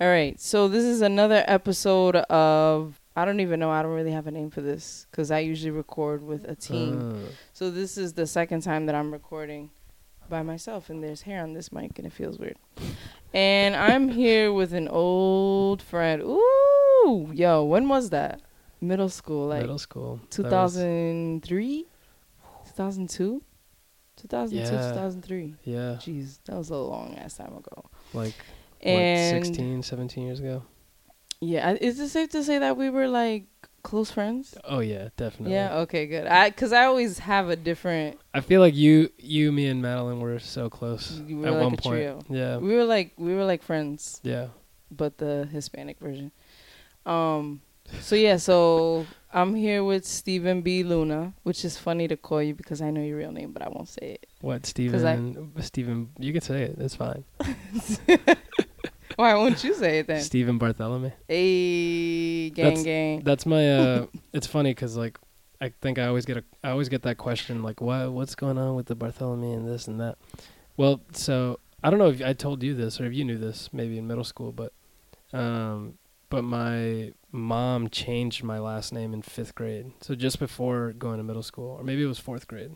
All right. So this is another episode of I don't even know. I don't really have a name for this because I usually record with a team. Uh, So this is the second time that I'm recording by myself, and there's hair on this mic, and it feels weird. And I'm here with an old friend. Ooh, yo, when was that? Middle school, like middle school. 2003, 2002, 2002, Yeah. 2003. Yeah, Jeez, that was a long ass time ago. like And what, 16, 17 years ago. yeah, is it safe to say that we were like close friends? Oh yeah, definitely. Yeah. Okay. Good. I because I always have a different. I feel like you, you, me, and Madeline were so close We were at like one point. trio. Yeah, We were like we were like friends, yeah. but the Hispanic version. Um. So yeah. So I'm here with Steven B. Luna, which is funny to call you because I know your real name, but I won't say it. What, Steven? Steven, you can say it. It's fine. Why won't you say it then? Steven Bartholomew. Hey, gang, That's- gang. That's my. uh It's funny because like I think I always get a I always get that question like what what's going on with the Bartholomew and this and that. Well, so I don't know if I told you this or if you knew this maybe in middle school, but um, but my mom changed my last name in fifth grade, so just before going to middle school, or maybe it was fourth grade.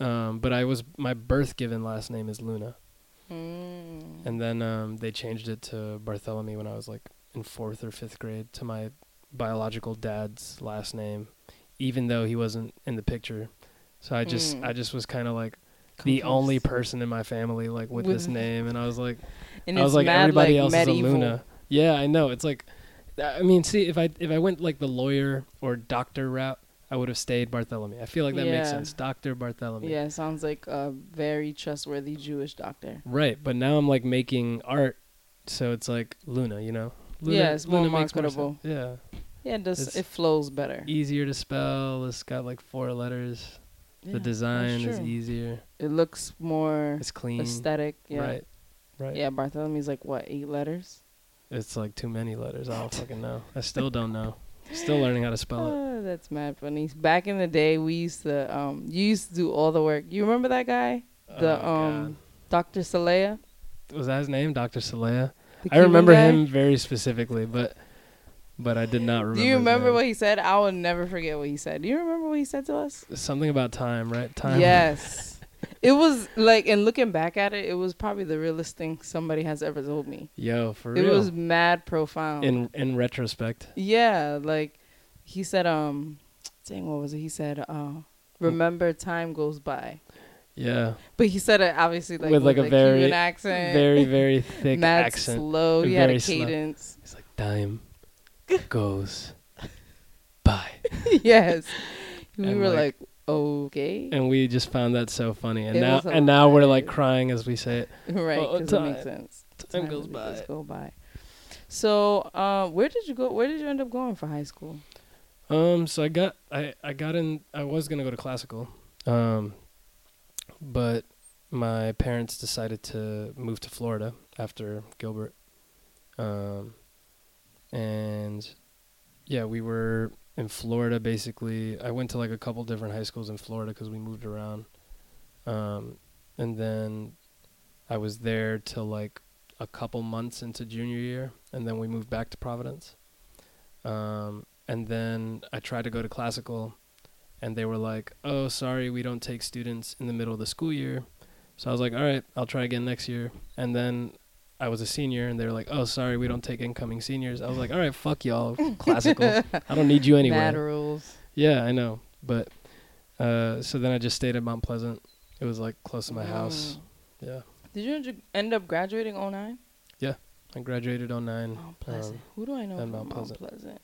Um, but I was my birth given last name is Luna, Mm. and then um, they changed it to Bartholomew when I was like in fourth or fifth grade to my biological dad's last name, even though he wasn't in the picture. So I just Mm. I just was kind of like the only person in my family like with, With- this name, and I was like And I was like everybody like, else medieval. is a Luna. Yeah, I know. It's like I mean, see if I if I went like the lawyer or doctor route, I would have stayed Bartholomew. I feel like that makes sense. Doctor Bartholomew. Yeah, sounds like a very trustworthy Jewish doctor. Right, but now I'm like making art, so it's like Luna, you know. Luna, Yeah, it's more makes sense. marketable. Yeah, Yeah, it does. It's- It flows better. easier to spell. It's got like four letters. Yeah, the design is easier. It looks more It's clean. aesthetic. Yeah. Right, right. Yeah, Bartholomew's like what eight letters? It's like too many letters. I don't fucking know. I still don't know. Still learning how to spell it. Oh, that's mad funny. Back in the day, we used to um, you used to do all the work. You remember that guy, the Oh, um, Doctor Salea? was that his name, Doctor Salea? The I remember guy? him very specifically, but but I did not remember. Do you remember what he said? I will never forget what he said. Do you remember what he said to us? Something about time, right? Time. Yes. it was like, and looking back at it, it was probably the realest thing somebody has ever told me. Yo, for It real. It was mad profound. in in retrospect. yeah, like he said, um, dang, what was it? He said, uh, remember time goes by. Yeah, But he said it obviously like With, like, a very- Cuban accent, very very thick mad accent. slow. He and had a very slow. cadence. It's like time goes by, yes, we And, were like- like, okay, and we just found that so funny. And It now and now we're like crying as we say it. right? Because it makes sense. Time goes by. go by. So, uh, where did you go? Where did you end up going for high school? Um, so I got I I got in. I was gonna go to classical, um, but my parents decided to move to Florida after Gilbert, um, and yeah, we were in Florida basically. I went to like a couple different high schools in Florida because we moved around, um, and then I was there till like a couple months into junior year, and then we moved back to Providence. Um, and then I tried to go to classical, and they were like, "Oh, sorry, we don't take students in the middle of the school year." So I was like, "All right, I'll try again next year." And then I was a senior, and they were like, "Oh, sorry, we don't take incoming seniors." I was like, "All right, fuck y'all, classical. I don't need you anyway." Mad rules. Yeah, I know, but uh, so then I just stayed at Mount Pleasant. It was like close to my house. Mm. Yeah, Did you end- up graduating 09? I graduated 09. Mount Pleasant. Um, Who do I know from Mount Mount Pleasant. Pleasant?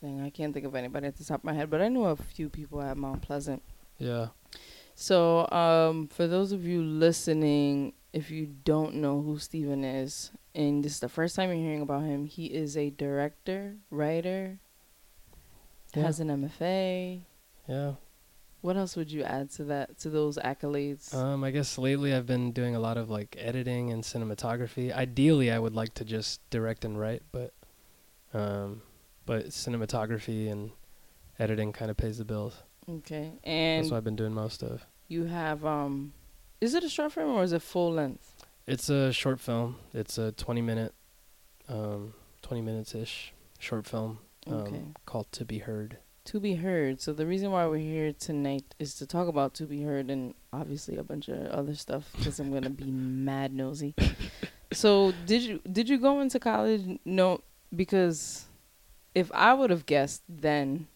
Dang, I can't think of anybody at the top of my head, but I know a few people at Mount Pleasant. Yeah, So, um, for those of you listening, if you don't know who Steven is, and this is the first time you're hearing about him, he is a director, writer, Yeah. has an MFA. yeah. What else would you add to that, to those accolades? Um, I guess lately I've been doing a lot of like editing and cinematography. Ideally, I would like to just direct and write, but um, but cinematography and editing kind of pays the bills. okay. And that's what I've been doing most of. you have, um, is it a short film or is it full length? It's a short film. It's a 20 minute um, 20 minutes ish short film um, Okay. called To Be Heard. To be heard. So the reason why we're here tonight is to talk about to be heard and obviously a bunch of other stuff because I'm gonna be mad nosy. So did you did you go into college? No, because if I would have guessed then,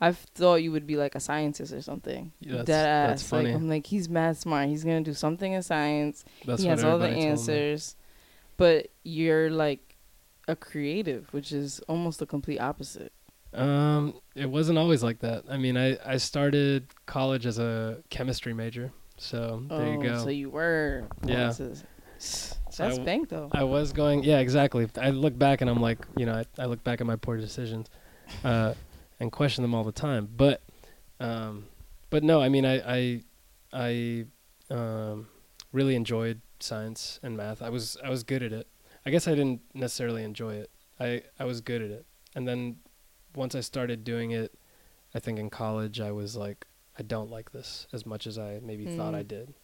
I thought you would be like a scientist or something. Yeah, that's- Dead ass. that's funny. Like I'm like he's mad smart. He's gonna do something in science. That's he has all the answers, but you're like a creative, which is almost the complete opposite. Um, it wasn't always like that. I mean, I, I started college as a chemistry major, so there you Oh, go. So you were. Yeah. That's, So I- bank though. I was going, yeah, exactly. I look back and I'm like, you know, I, I look back at my poor decisions, uh, and question them all the time. But, um, but no, I mean, I, I, I, um, really enjoyed science and math. I was, I was good at it. I guess I didn't necessarily enjoy it. I, I was good at it. And then once I started doing it, I think in college I was like, I don't like this as much as I maybe thought Mm. I did.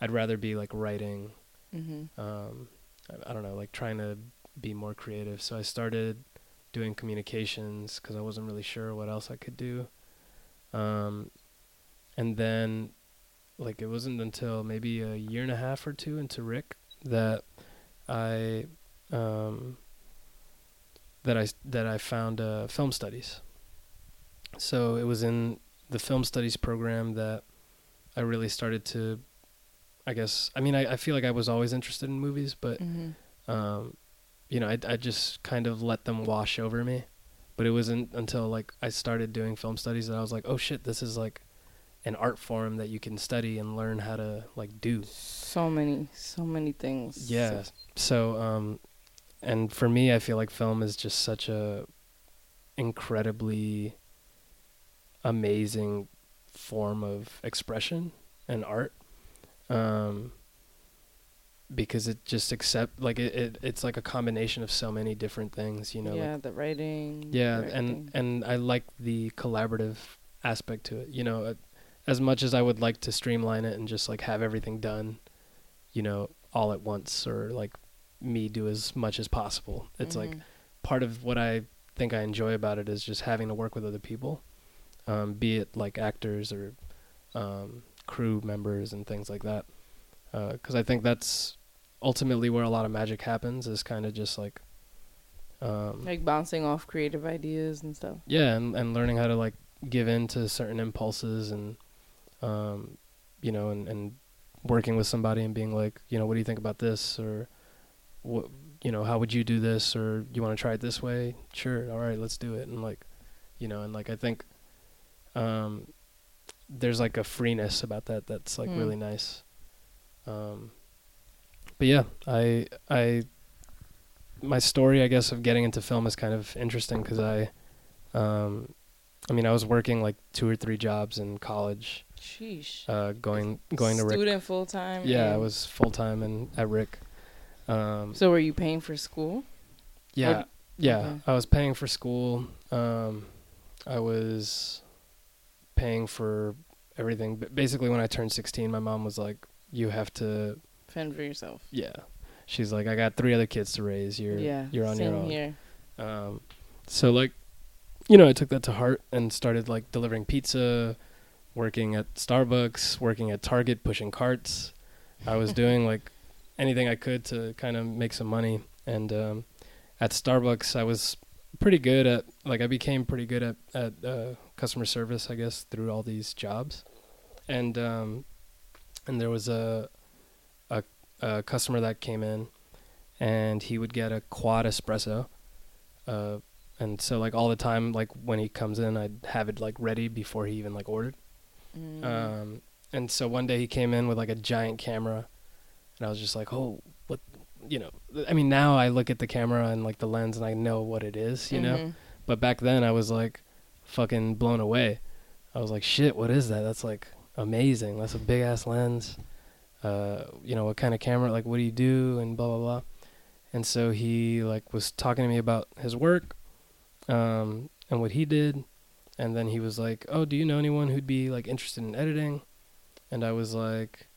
I'd rather be like writing mm-hmm. um, I, I don't know, like trying to be more creative. So I started doing communications because I wasn't really sure what else I could do. Um, and then, like, it wasn't until maybe a year and a half or two into RIC that I, um, that I that I found uh, film studies. So it was in the film studies program that I really started to I guess I mean I, I feel like I was always interested in movies, but Mm-hmm. um, you know I I just kind of let them wash over me. But it wasn't until like I started doing film studies that I was like, oh shit, this is like an art form that you can study and learn how to like do. So many, so many things. Yeah. So um, and for me, I feel like film is just such a incredibly amazing form of expression and art. Um, because it just accept like it, it it's like a combination of so many different things, you know. like- yeah, the writing. yeah, directing. and and I like the collaborative aspect to it. You know, uh, as much as I would like to streamline it and just like have everything done, you know, all at once or like me do as much as possible. It's like Mhm. part of what I think I enjoy about it is just having to work with other people, um, be it like actors or um, crew members and things like that. Because I think that's ultimately where a lot of magic happens is kind of just like. Um, like bouncing off creative ideas and stuff. yeah, and, and learning how to like give in to certain impulses and, um, you know, and, and working with somebody and being like, you know, what do you think about this or what, you know, how would you do this or you want to try it this way? Sure, all right, let's do it. And like, you know, and like I think, um, there's like a freeness about that that's like Hmm. really nice. Um, but yeah, I I my story, I guess, of getting into film is kind of interesting because I, um, I mean, I was working like two or three jobs in college, Sheesh. uh, going going to RIC. Student full time. Yeah, I was full time and at RIC. Um, So were you paying for school? yeah, yeah. okay. I was paying for school. Um, I was paying for everything. But basically, when I turned sixteen, my mom was like, "You have to." Fend for yourself. Yeah, she's like, "I got three other kids to raise. You're yeah. you're on your own." Here. Um, so like, you know, I took that to heart and started like delivering pizza, working at Starbucks, working at Target, pushing carts. I was doing like anything I could to kind of make some money. And um, at Starbucks, I was pretty good at like I became pretty good at at uh, customer service, I guess, through all these jobs. And um, and there was a a, customer that came in, and he would get a quad espresso. Uh, and so like all the time, like when he comes in, I'd have it like ready before he even like ordered. Mm. Um, and so one day he came in with like a giant camera, and I was just like, oh, what, you know? I mean, now I look at the camera and like the lens, and I know what it is, you know. Mhm. But back then, I was like, fucking blown away. I was like, shit, what is that? That's like amazing. That's a big ass lens. Uh, you know, what kind of camera? Like, what do you do? And blah blah blah. And so he like was talking to me about his work, um, and what he did. And then he was like, "Oh, do you know anyone who'd be like interested in editing?" And I was like,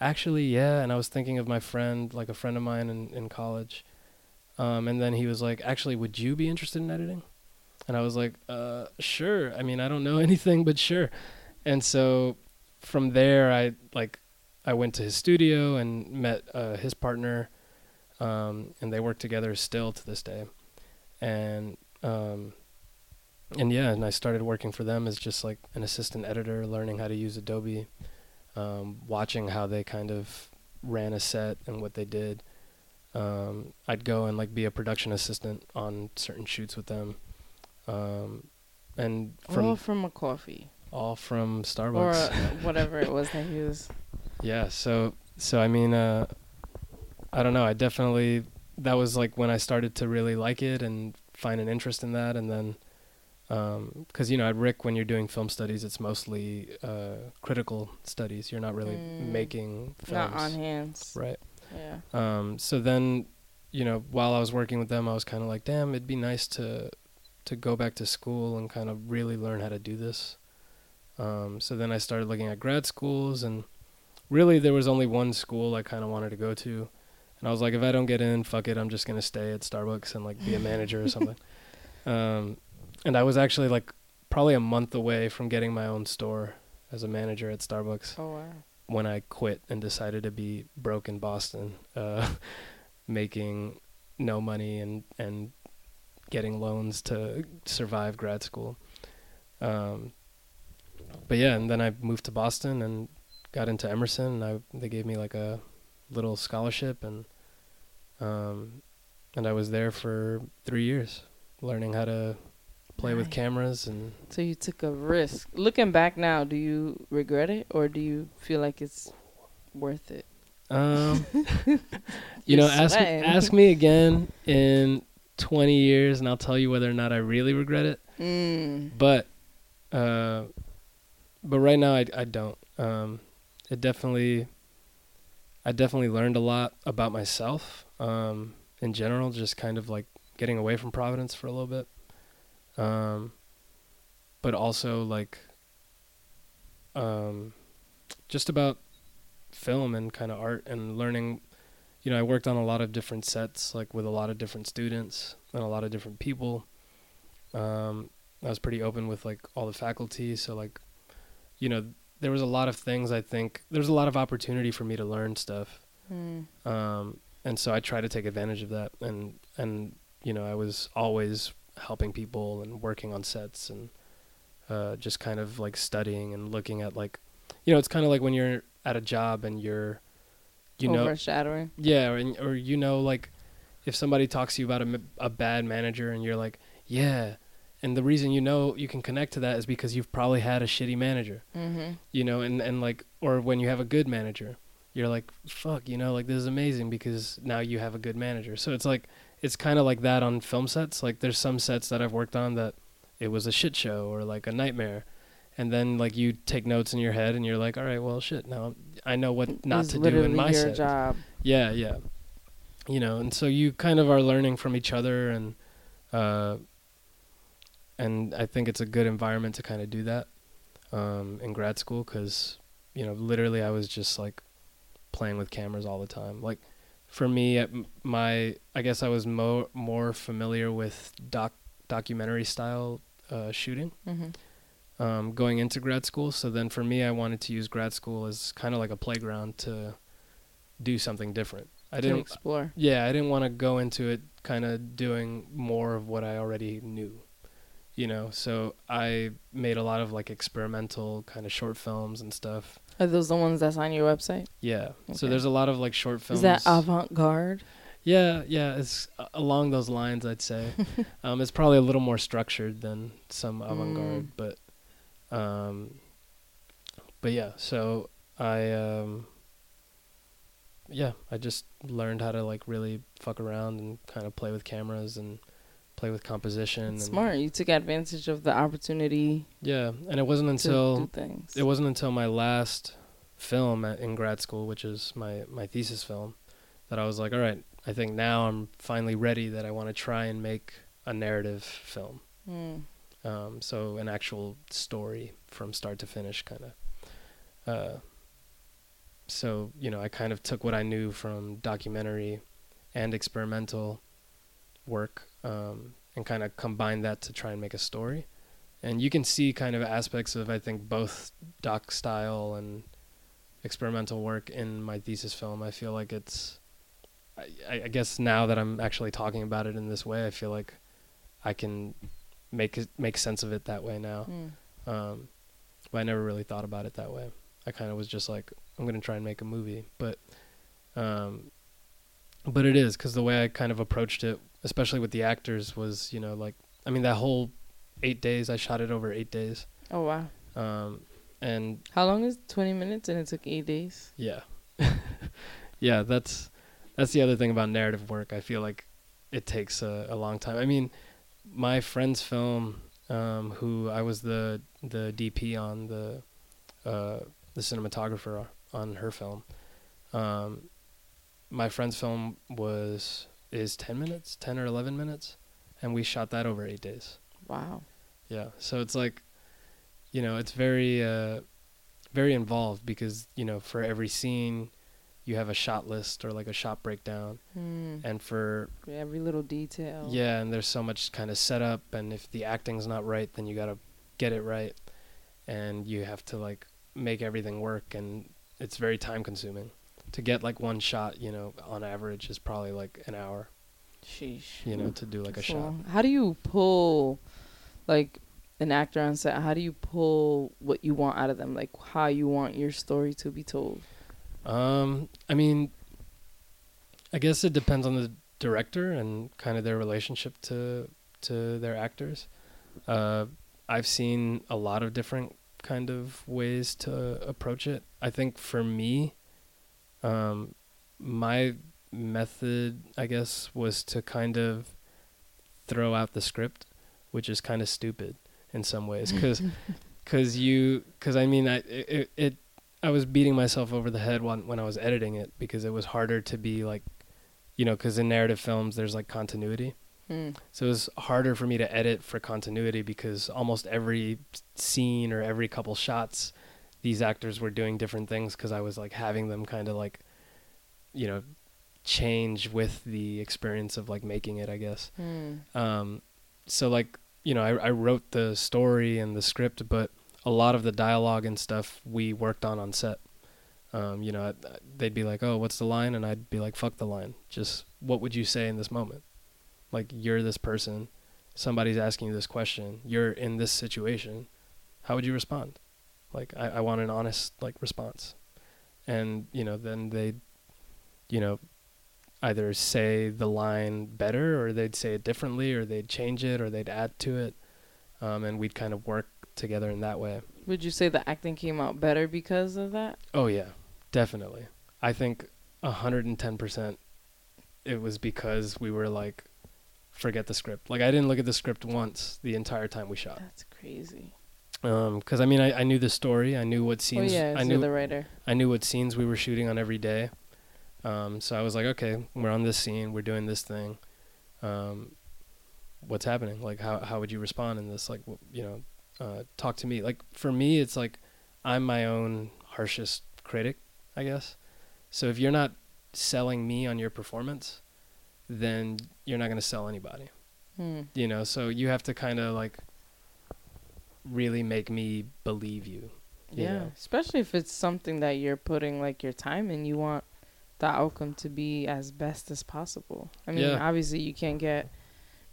"Actually, yeah." And I was thinking of my friend, like a friend of mine in in college. Um, and then he was like, "Actually, would you be interested in editing?" And I was like, "Uh, sure. I mean, I don't know anything, but sure." And so from there, I like I went to his studio and met uh, his partner, um, and they work together still to this day. And um, and yeah, and I started working for them as just like an assistant editor, learning how to use Adobe, um, watching how they kind of ran a set and what they did. Um, I'd go and like be a production assistant on certain shoots with them, um, and from All from a coffee all from Starbucks. uh, whatever it was that he was. Yeah, so so I mean, uh, I don't know. I definitely that was like when I started to really like it and find an interest in that, and then because you know at RIC when you're doing film studies, it's mostly uh, critical studies. You're not really Mm. making films, Not on hands. right? Yeah. Um, so then, you know, while I was working with them, I was kind of like, damn, it'd be nice to to go back to school and kind of really learn how to do this. Um, so then I started looking at grad schools, and really there was only one school I kind of wanted to go to, and I was like, if I don't get in, fuck it, I'm just gonna stay at Starbucks and like be a manager or something. Um, and I was actually like probably a month away from getting my own store as a manager at Starbucks Oh wow. when I quit and decided to be broke in Boston, uh, making no money and and getting loans to survive grad school. Um, but yeah, and then I moved to Boston and got into Emerson, and I they gave me like a little scholarship, and um, and I was there for three years, learning how to play with cameras and So you took a risk. Looking back now, do you regret it or do you feel like it's worth it? um. you know, ask me, ask me again in 20 years, and I'll tell you whether or not I really regret it. Mm. But, uh, but right now I I don't. Um, it definitely, I definitely learned a lot about myself. Um, in general, just kind of like getting away from Providence for a little bit. Um, but also like, um, just about film and kind of art and learning you know, I worked on a lot of different sets, like with a lot of different students and a lot of different people. Um, I was pretty open with like all the faculty, so like, you know, there was a lot of things. I think there was a lot of opportunity for me to learn stuff, Mm. um, and so I tried to take advantage of that. And and you know, I was always helping people and working on sets and uh, just kind of like studying and looking at like, you know, it's kind of like when you're at a job and you're, you know, Overshadowing. yeah, or, or you know, like if somebody talks to you about a, a bad manager and you're like, yeah, and the reason you know you can connect to that is because you've probably had a shitty manager, Mm-hmm. you know, and and like, or when you have a good manager, you're like, fuck, you know, like this is amazing because now you have a good manager. So it's like it's kind of like that on film sets. Like there's some sets that I've worked on that it was a shit show or like a nightmare. And then like you take notes in your head and you're like, all right, well shit, now I know what not It's to do in my your set. job. Yeah, yeah. You know, and so you kind of are learning from each other and uh and I think it's a good environment to kind of do that um in grad school cuz you know, literally I was just like playing with cameras all the time. Like for me at my I guess I was more more familiar with doc documentary style uh shooting Mm-hmm. um, going into grad school. So then for me, I wanted to use grad school as kind of like a playground to do something different. I to didn't, explore. yeah, I didn't want to go into it kind of doing more of what I already knew, you know. So I made a lot of like experimental kind of short films and stuff. Are those the ones that's on your website? Yeah. So there's a lot of like short films. Is that avant garde? Yeah, yeah, it's uh, along those lines. I'd say um, it's probably a little more structured than some avant-garde, Mm. but um, but yeah. So I um, yeah, I just learned how to like really fuck around and kind of play with cameras and play with composition. and, Smart. You took advantage of the opportunity Yeah, and it wasn't until it wasn't until my last film at, in grad school, which is my my thesis film, that I was like, all right, I think now I'm finally ready that I want to try and make a narrative film. Mm. Um, so an actual story from start to finish, kind of. Uh, so you know, I kind of took what I knew from documentary and experimental, work um, and kind of combine that to try and make a story. And you can see kind of aspects of I think both doc style and experimental work in my thesis film. I feel like it's I, I guess now that I'm actually talking about it in this way, I feel like I can make it, make sense of it that way now. Mm. Um, but I never really thought about it that way. I kind of was just like, I'm gonna try and make a movie, but, um, but it is because the way I kind of approached it, especially with the actors, was you know like I mean that whole eight days I shot it over eight days, Oh wow. um, and How long is twenty minutes and it took eight days? yeah, yeah, that's that's the other thing about narrative work. I feel like it takes a, a long time. I mean, my friend's film, um, who I was the the DP on the uh, the cinematographer on her film. Um, my friend's film was is ten minutes, ten or eleven minutes, and we shot that over eight days. Wow. Yeah. So it's like, you know, it's very, uh, very involved because you know for every scene, you have a shot list or like a shot breakdown, Mm. and for Every little detail. yeah, and there's so much kind of setup, and if the acting's not right, then you gotta get it right, and you have to like make everything work, and it's very time consuming. To get like one shot, you know, on average is probably like an hour, Sheesh. you know, to do like a That's shot. How do you pull, like, an actor on set? How do you pull what you want out of them? Like, how you want your story to be told? Um, I mean, I guess it depends on the director and kind of their relationship to to their actors. Uh, I've seen a lot of different kind of ways to approach it. I think for me, um, my method, I guess, was to kind of throw out the script, which is kind of stupid in some ways, because because you because I mean I it, it I was beating myself over the head when when I was editing it because it was harder to be like, you know, because in narrative films there's like continuity. Mm. So it was harder for me to edit for continuity because almost every scene or every couple shots, these actors were doing different things because I was like having them kind of like, you know, change with the experience of like making it. I guess. Mm. Um, so like you know, I, I wrote the story and the script, but a lot of the dialogue and stuff we worked on on set. Um, you know, they'd be like, "Oh, what's the line?" and I'd be like, "Fuck the line. Just what would you say in this moment? Like you're this person, somebody's asking you this question, you're in this situation. How would you respond? Like I, I want an honest like response." And you know, then they, you know, either say the line better or they'd say it differently or they'd change it or they'd add to it um, and we'd kind of work together in that way Would you say the acting came out better because of that? oh yeah definitely i think 110% it was because we were like forget the script like i didn't look at the script once the entire time we shot That's crazy. Because i mean I, I knew the story i knew what scenes oh yeah, i knew the writer. I knew what scenes we were shooting on every day. Um, so I was like, okay, we're on this scene, we're doing this thing. Um, what's happening? Like, how how would you respond in this? Like, you know, uh, talk to me. Like for me, it's like I'm my own harshest critic, I guess. So if you're not selling me on your performance, then you're not gonna sell anybody Hmm. you know so you have to kind of like really make me believe you you Yeah, know? especially if it's something that you're putting like your time in. You want the outcome to be as best as possible. I mean, Yeah. obviously you can't get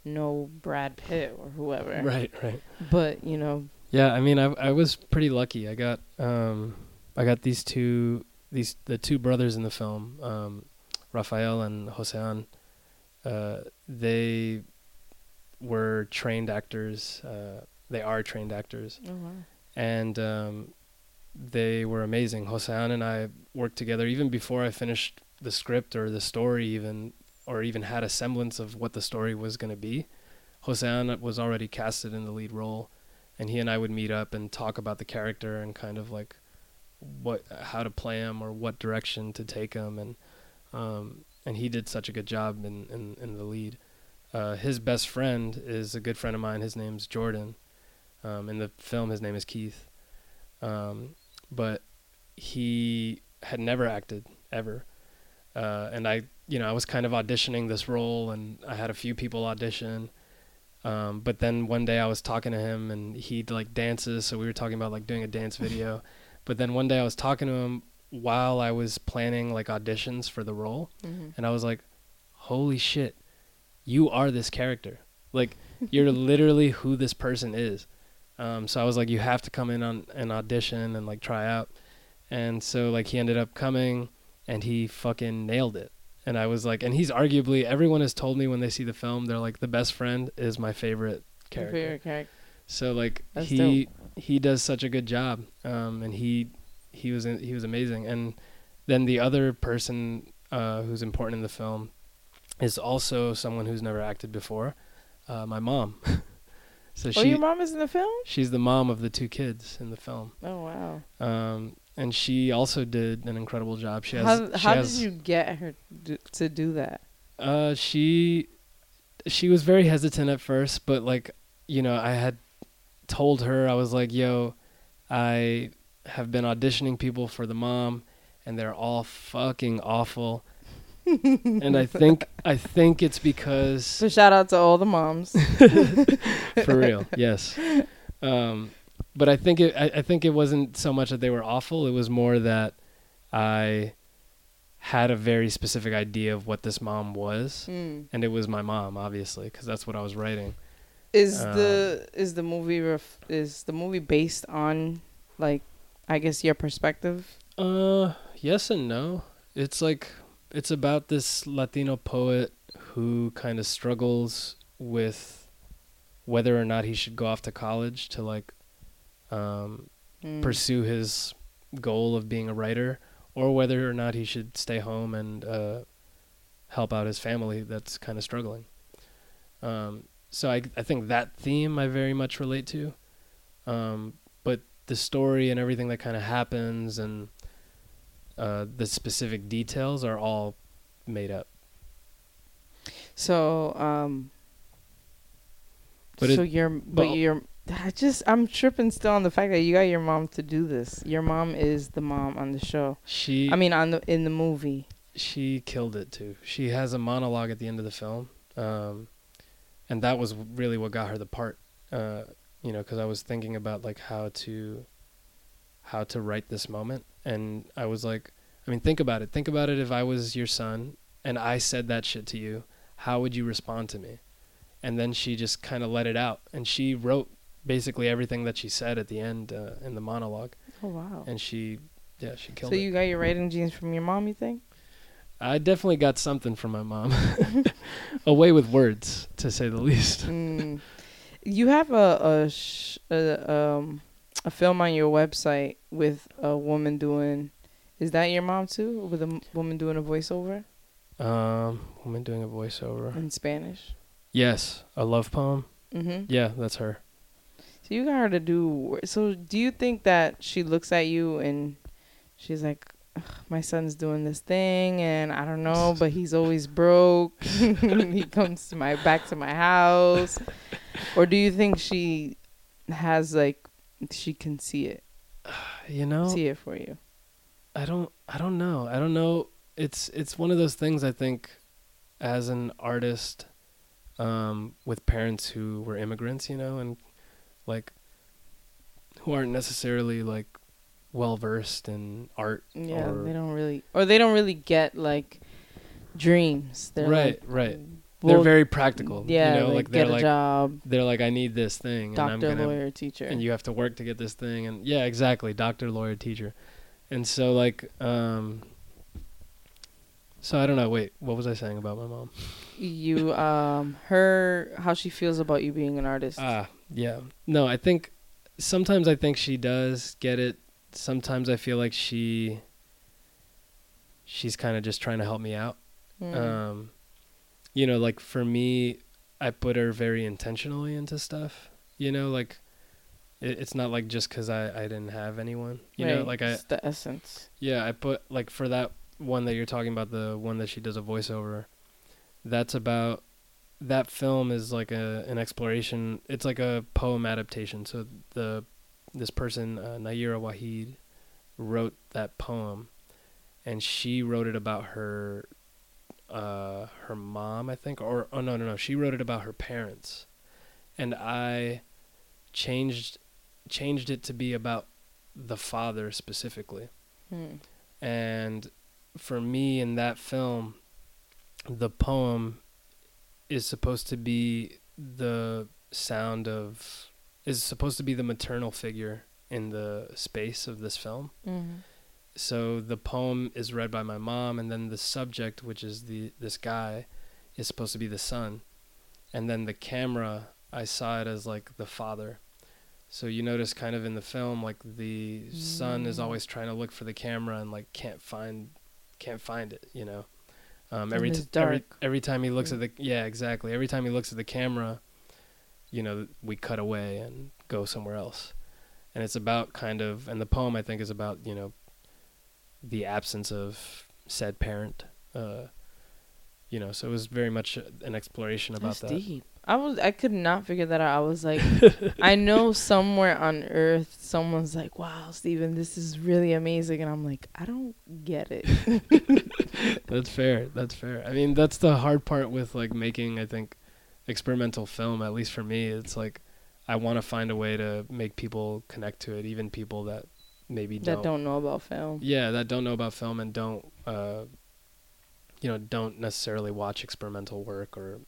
no Brad Pitt or whoever, right right but you know, Yeah, I mean, I I was pretty lucky. I got um, I got these two these the two brothers in the film, um, Rafael and Josean. Uh, they were trained actors. Uh, they are trained actors, oh wow. and um, they were amazing. Josean and I worked together even before I finished the script or the story, even or even had a semblance of what the story was going to be. Josean was already casted in the lead role, and he and I would meet up and talk about the character and kind of like what how to play him or what direction to take him, and um, and he did such a good job in in, in the lead. Uh, his best friend is a good friend of mine. His name's Jordan. Um, in the film, his name is Keith. Um, but he had never acted ever. uh, and I you know I was kind of auditioning this role, and I had a few people audition. Um, but then one day I was talking to him, and he like dances, so we were talking about like doing a dance video. but then one day I was talking to him while I was planning like auditions for the role, Mhm. and I was like, "Holy shit, you are this character! Like, you're literally who this person is." Um, so I was like, "You have to come in on an audition and like try out." And so like he ended up coming, and he fucking nailed it. And I was like, and he's arguably everyone has told me when they see the film, they're like, the best friend is my favorite Your character. favorite character. So like That's he he does such a good job, um, and he he was he was amazing. And then the other person uh, who's important in the film is also someone who's never acted before, uh, my mom. so oh, she your mom is in the film? she's the mom of the two kids in the film, Oh wow. um, and she also did an incredible job. She has how how has, did you get her d- to do that? Uh, she she was very hesitant at first, but like you know, I had told her I was like, "Yo, I have been auditioning people for the mom, and they're all fucking awful." And I think I think it's because So shout out to all the moms. for real, yes. Um, but I think it I, I think it wasn't so much that they were awful. It was more that I had a very specific idea of what this mom was Hmm. and it was my mom obviously because that's what i was writing Is Um, the is the movie ref- is the movie based on like I guess your perspective? uh yes and no it's like it's about this latino poet who kind of struggles with whether or not he should go off to college to like um Hmm. pursue his goal of being a writer or whether or not he should stay home and uh, help out his family that's kind of struggling. Um, so I, I think that theme I very much relate to. Um, but the story and everything that kind of happens and uh, the specific details are all made up. So um. But so it- your but but- your I just I'm tripping still on the fact that you got your mom to do this. Your mom is the mom on the show. She I mean on the in the movie. she killed it too. She has a monologue at the end of the film, um, and that was really what got her the part. Uh, you know, because I was thinking about like how to, how to write this moment, and I was like, I mean, think about it. Think about it. If I was your son and I said that shit to you, how would you respond to me? And then she just kind of let it out, and she wrote basically everything that she said at the end uh, in the monologue, Oh wow. and she, yeah, she killed So it. you got your writing genes from your mom, you think? I definitely got something from my mom. a way with words, to say the least. Mm. You have a a, sh- a um a film on your website with a woman doing. Is that your mom too? With a woman doing a voiceover Um, woman doing a voiceover. in Spanish. Yes, a love poem. Mm-hmm. Yeah, that's her. So you got her to do. So do you think that she looks at you and she's like, "My son's doing this thing, and I don't know, but he's always broke. he comes to my back to my house." Or do you think she has like she can see it, You know, see it for you? I don't. I don't know. I don't know. It's it's one of those things. I think, as an artist, um, with parents who were immigrants, you know, and like, who aren't necessarily like well versed in art. Yeah, or- they don't really, or they don't really get like dreams. They're Right, like, right. Well, they're very practical. Yeah, you know, like, like they're get a like job, they're like I need this thing, and I'm doctor, gonna lawyer, teacher. and you have to work to get this thing and yeah exactly doctor lawyer teacher and so like um so i don't know wait what was i saying about my mom you um her how she feels about you being an artist. ah yeah no i think sometimes i think she does get it sometimes i feel like she she's kind of just trying to help me out Mm. um you know like for me i put her very intentionally into stuff you know like it, it's not like just because I, I didn't have anyone you know Right, like i it's the essence. Yeah, I put like for that one that you're talking about, the one that she does a voiceover. That's about that film is like a an exploration. It's like a poem adaptation. So the this person uh, Nayyirah Waheed wrote that poem, and she wrote it about her uh her mom, I think, or oh no no no, she wrote it about her parents, and I changed changed it to be about the father specifically. Hmm. And for me in that film, the poem is supposed to be the sound of is supposed to be the maternal figure in the space of this film. Mhm. So the poem is read by my mom and then the subject which is the this guy is supposed to be the son. And then the camera I saw it as like the father. So you notice kind of in the film like the son is Mm. always trying to look for the camera and like can't find can't find it, you know. Um, every, t- every every time he looks Yeah. at the yeah exactly every time he looks at the camera, you know we cut away and go somewhere else, and it's about kind of and the poem I think is about you know the absence of said parent, uh, you know so it was very much an exploration about That's that. deep. I was I could not figure that out. I was like, I know somewhere on earth someone's like, "Wow, Steven, this is really amazing," and I'm like, I don't get it. That's fair. That's fair. I mean, that's the hard part with like making. I think experimental film. At least for me, it's like I want to find a way to make people connect to it, even people that maybe that don't know about film. Yeah, that don't know about film and don't, uh, you know, don't necessarily watch experimental work or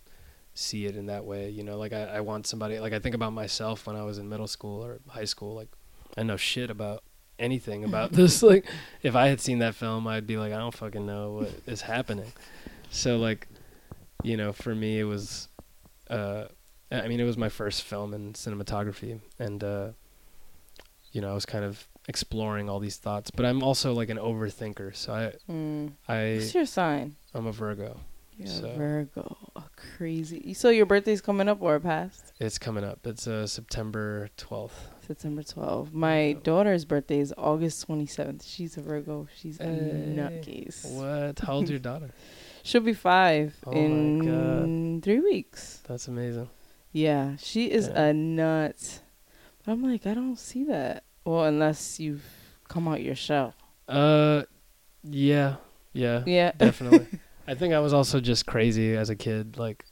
see it in that way. You know, like I, I want somebody. Like I think about myself when I was in middle school or high school. Like I know shit about anything about this. Like if I had seen that film, I'd be like, I don't fucking know what is happening. So like, you know, for me it was, uh, I mean, it was my first film in cinematography, and uh, you know, I was kind of exploring all these thoughts. But I'm also like an overthinker, so I, Mm. I, What's your sign? I'm a Virgo. You're So- a Virgo. Oh, crazy. So your birthday's coming up or passed? It's coming up. It's uh, September 12th. September 12th. My daughter's birthday is August 27th. She's a Virgo. She's a Hey. nutcase. What? How old's your daughter? She'll be five Oh in three weeks. That's amazing. Yeah, she is Yeah. a nut. But I'm like, I don't see that. Well, unless you've come out your shell. Uh, yeah, yeah, Yeah. definitely. I think I was also just crazy as a kid. Like,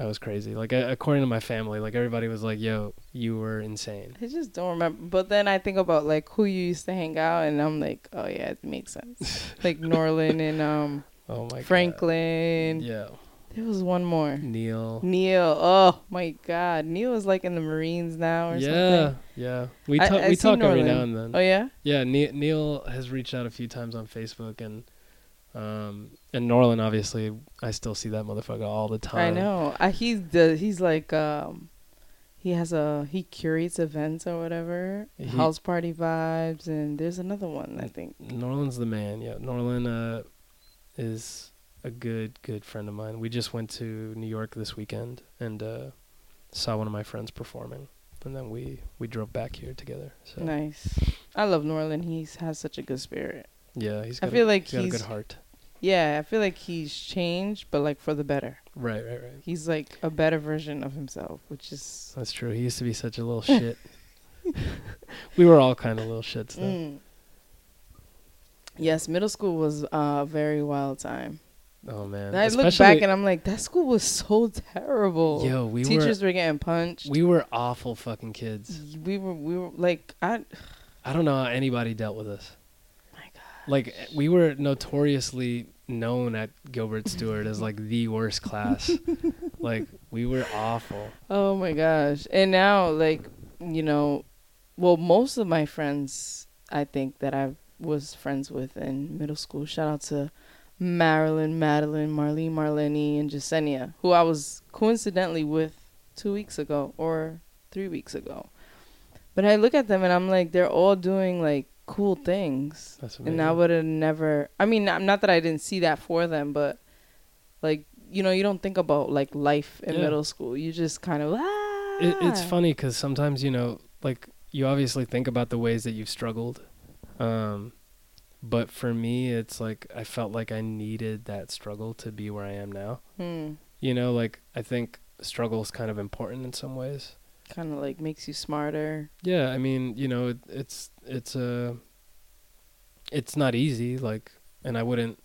I was crazy. Like, uh, according to my family, like everybody was like, "Yo, you were insane." I just don't remember. But then I think about like who you used to hang out, and I'm like, oh yeah, it makes sense. like Norlin and um Oh my Franklin. God. Yeah, There was one more. Neil. Neil. Oh my God, Neil is like in the Marines now or Yeah, something. yeah. Yeah. We talk. I we see talk every now and then. Oh yeah. Yeah, Neil, Neil has reached out a few times on Facebook, and um, and Norlin obviously, I still see that motherfucker all the time. I know. I, he's the he's like um he has a he curates events or whatever. He- house party vibes and there's another one I think. Norlin's the man. Yeah, Norlin uh, is a good good friend of mine. We just went to New York this weekend and uh, saw one of my friends performing, and then we we drove back here together. So Nice. I love Norlin. He has such a good spirit. yeah, he's I feel a, like he's got a he's good heart. yeah, I feel like he's changed but like for the better. Right, right, right. He's like a better version of himself, which is That's true. He used to be such a little shit. we were all kind of little shits though. mm. Yes, middle school was a very wild time. Oh man, I look back and I'm like, that school was so terrible. Yo, we Teachers were were, getting punched. we were awful fucking kids. we were we were like I I don't know how anybody dealt with us. my god. Like we were notoriously known at Gilbert Stuart as like the worst class. like we were awful. Oh my gosh. And now like, you know, well most of my friends I think that I was friends with in middle school. Shout out to Marilyn, Madeline, Marlene, Marlene, and Jasenia, who I was coincidentally with two weeks ago or three weeks ago. But I look at them and I'm like, they're all doing like cool things. And I would have never. I mean, not not that I didn't see that for them, but like you know, you don't think about like life in Yeah. middle school. You just kind of ah. it, it's funny because sometimes you know, like you obviously think about the ways that you've struggled, um, but for me, it's like I felt like I needed that struggle to be where I am now. Hmm. You know, like I think struggle is kind of important in some ways. Kind of like makes you smarter. Yeah, I mean, you know, it, it's it's uh it's not easy. Like and I wouldn't.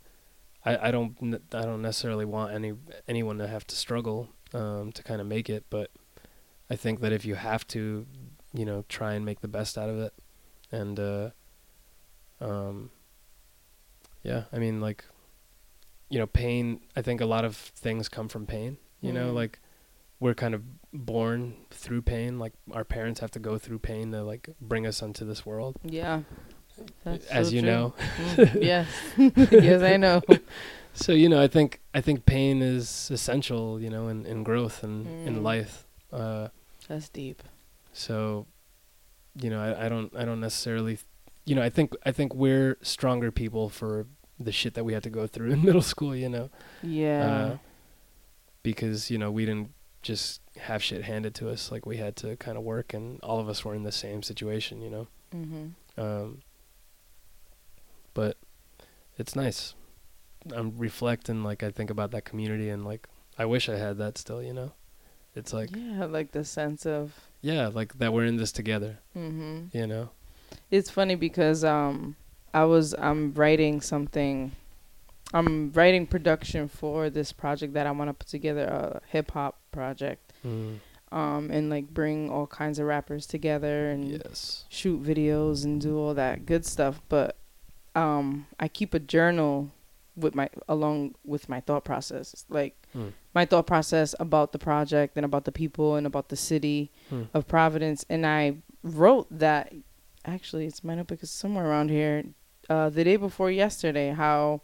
I, I don't I don't necessarily want any anyone to have to struggle um, to kind of make it, but I think that if you have to, you know, try and make the best out of it, and uh, um, yeah, I mean, like, you know, pain. I think a lot of things come from pain. You know, Mhm. like we're kind of born through pain. Like our parents have to go through pain to like bring us onto this world. Yeah. That's as so you true. know. Mm, yes. yes, I know. So you know, I think I think pain is essential. You know, in, in growth and in Mm. life. Uh, That's deep. so, you know, I, I don't I don't necessarily, you know, I think I think we're stronger people for the shit that we had to go through in middle school. You know, Yeah. uh, because you know we didn't just have shit handed to us. Like we had to kind of work, and all of us were in the same situation. You know. mhm. Um, but it's nice. I'm reflecting, like I think about that community, and like I wish I had that still. You know, it's like yeah, like the sense of yeah, like that we're in this together. mhm. You know. It's funny because um I was I'm writing something I'm writing production for this project that I want to put together a hip hop project Mm. um and like bring all kinds of rappers together and Yes. shoot videos and do all that good stuff but um I keep a journal with my along with my thought process like Hmm. my thought process about the project and about the people and about the city Hmm. of Providence and I wrote that actually it's my notebook is somewhere around here uh the day before yesterday how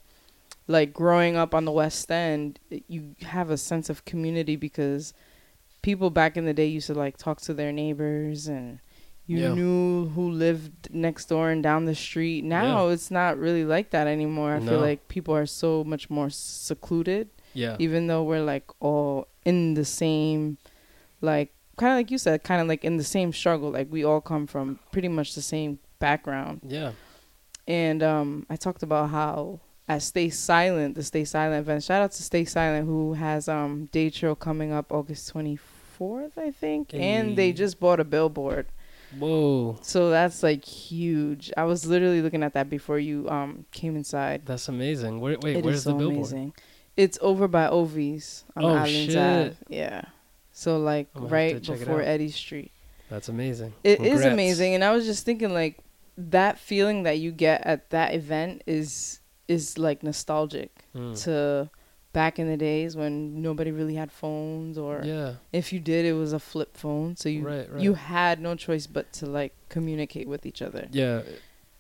like growing up on the west end you have a sense of community because people back in the day used to like talk to their neighbors and you Yeah. knew who lived next door and down the street now it's not really like that anymore i No. feel like people are so much more secluded Yeah. even though we're like all in the same like kind of like you said kind of like in the same struggle like we all come from pretty much the same background Yeah. And um i talked about how at stay silent the stay silent event shout out to stay silent who has um day trail coming up august 24th i think and they just bought a billboard Whoa. so that's like huge i was literally looking at that before you um came inside That's amazing. Where, wait, It where's is the so billboard? amazing. It's over by Ovies on Oh, Islands shit. Ave. Yeah. So like I'm gonna have right to check it before Eddy Street. That's amazing. It is Congrats. amazing, and I was just thinking like that feeling that you get at that event is is like nostalgic Mm. to back in the days when nobody really had phones or Yeah. if you did it was a flip phone so you Right. Right. you had no choice but to like communicate with each other. Yeah,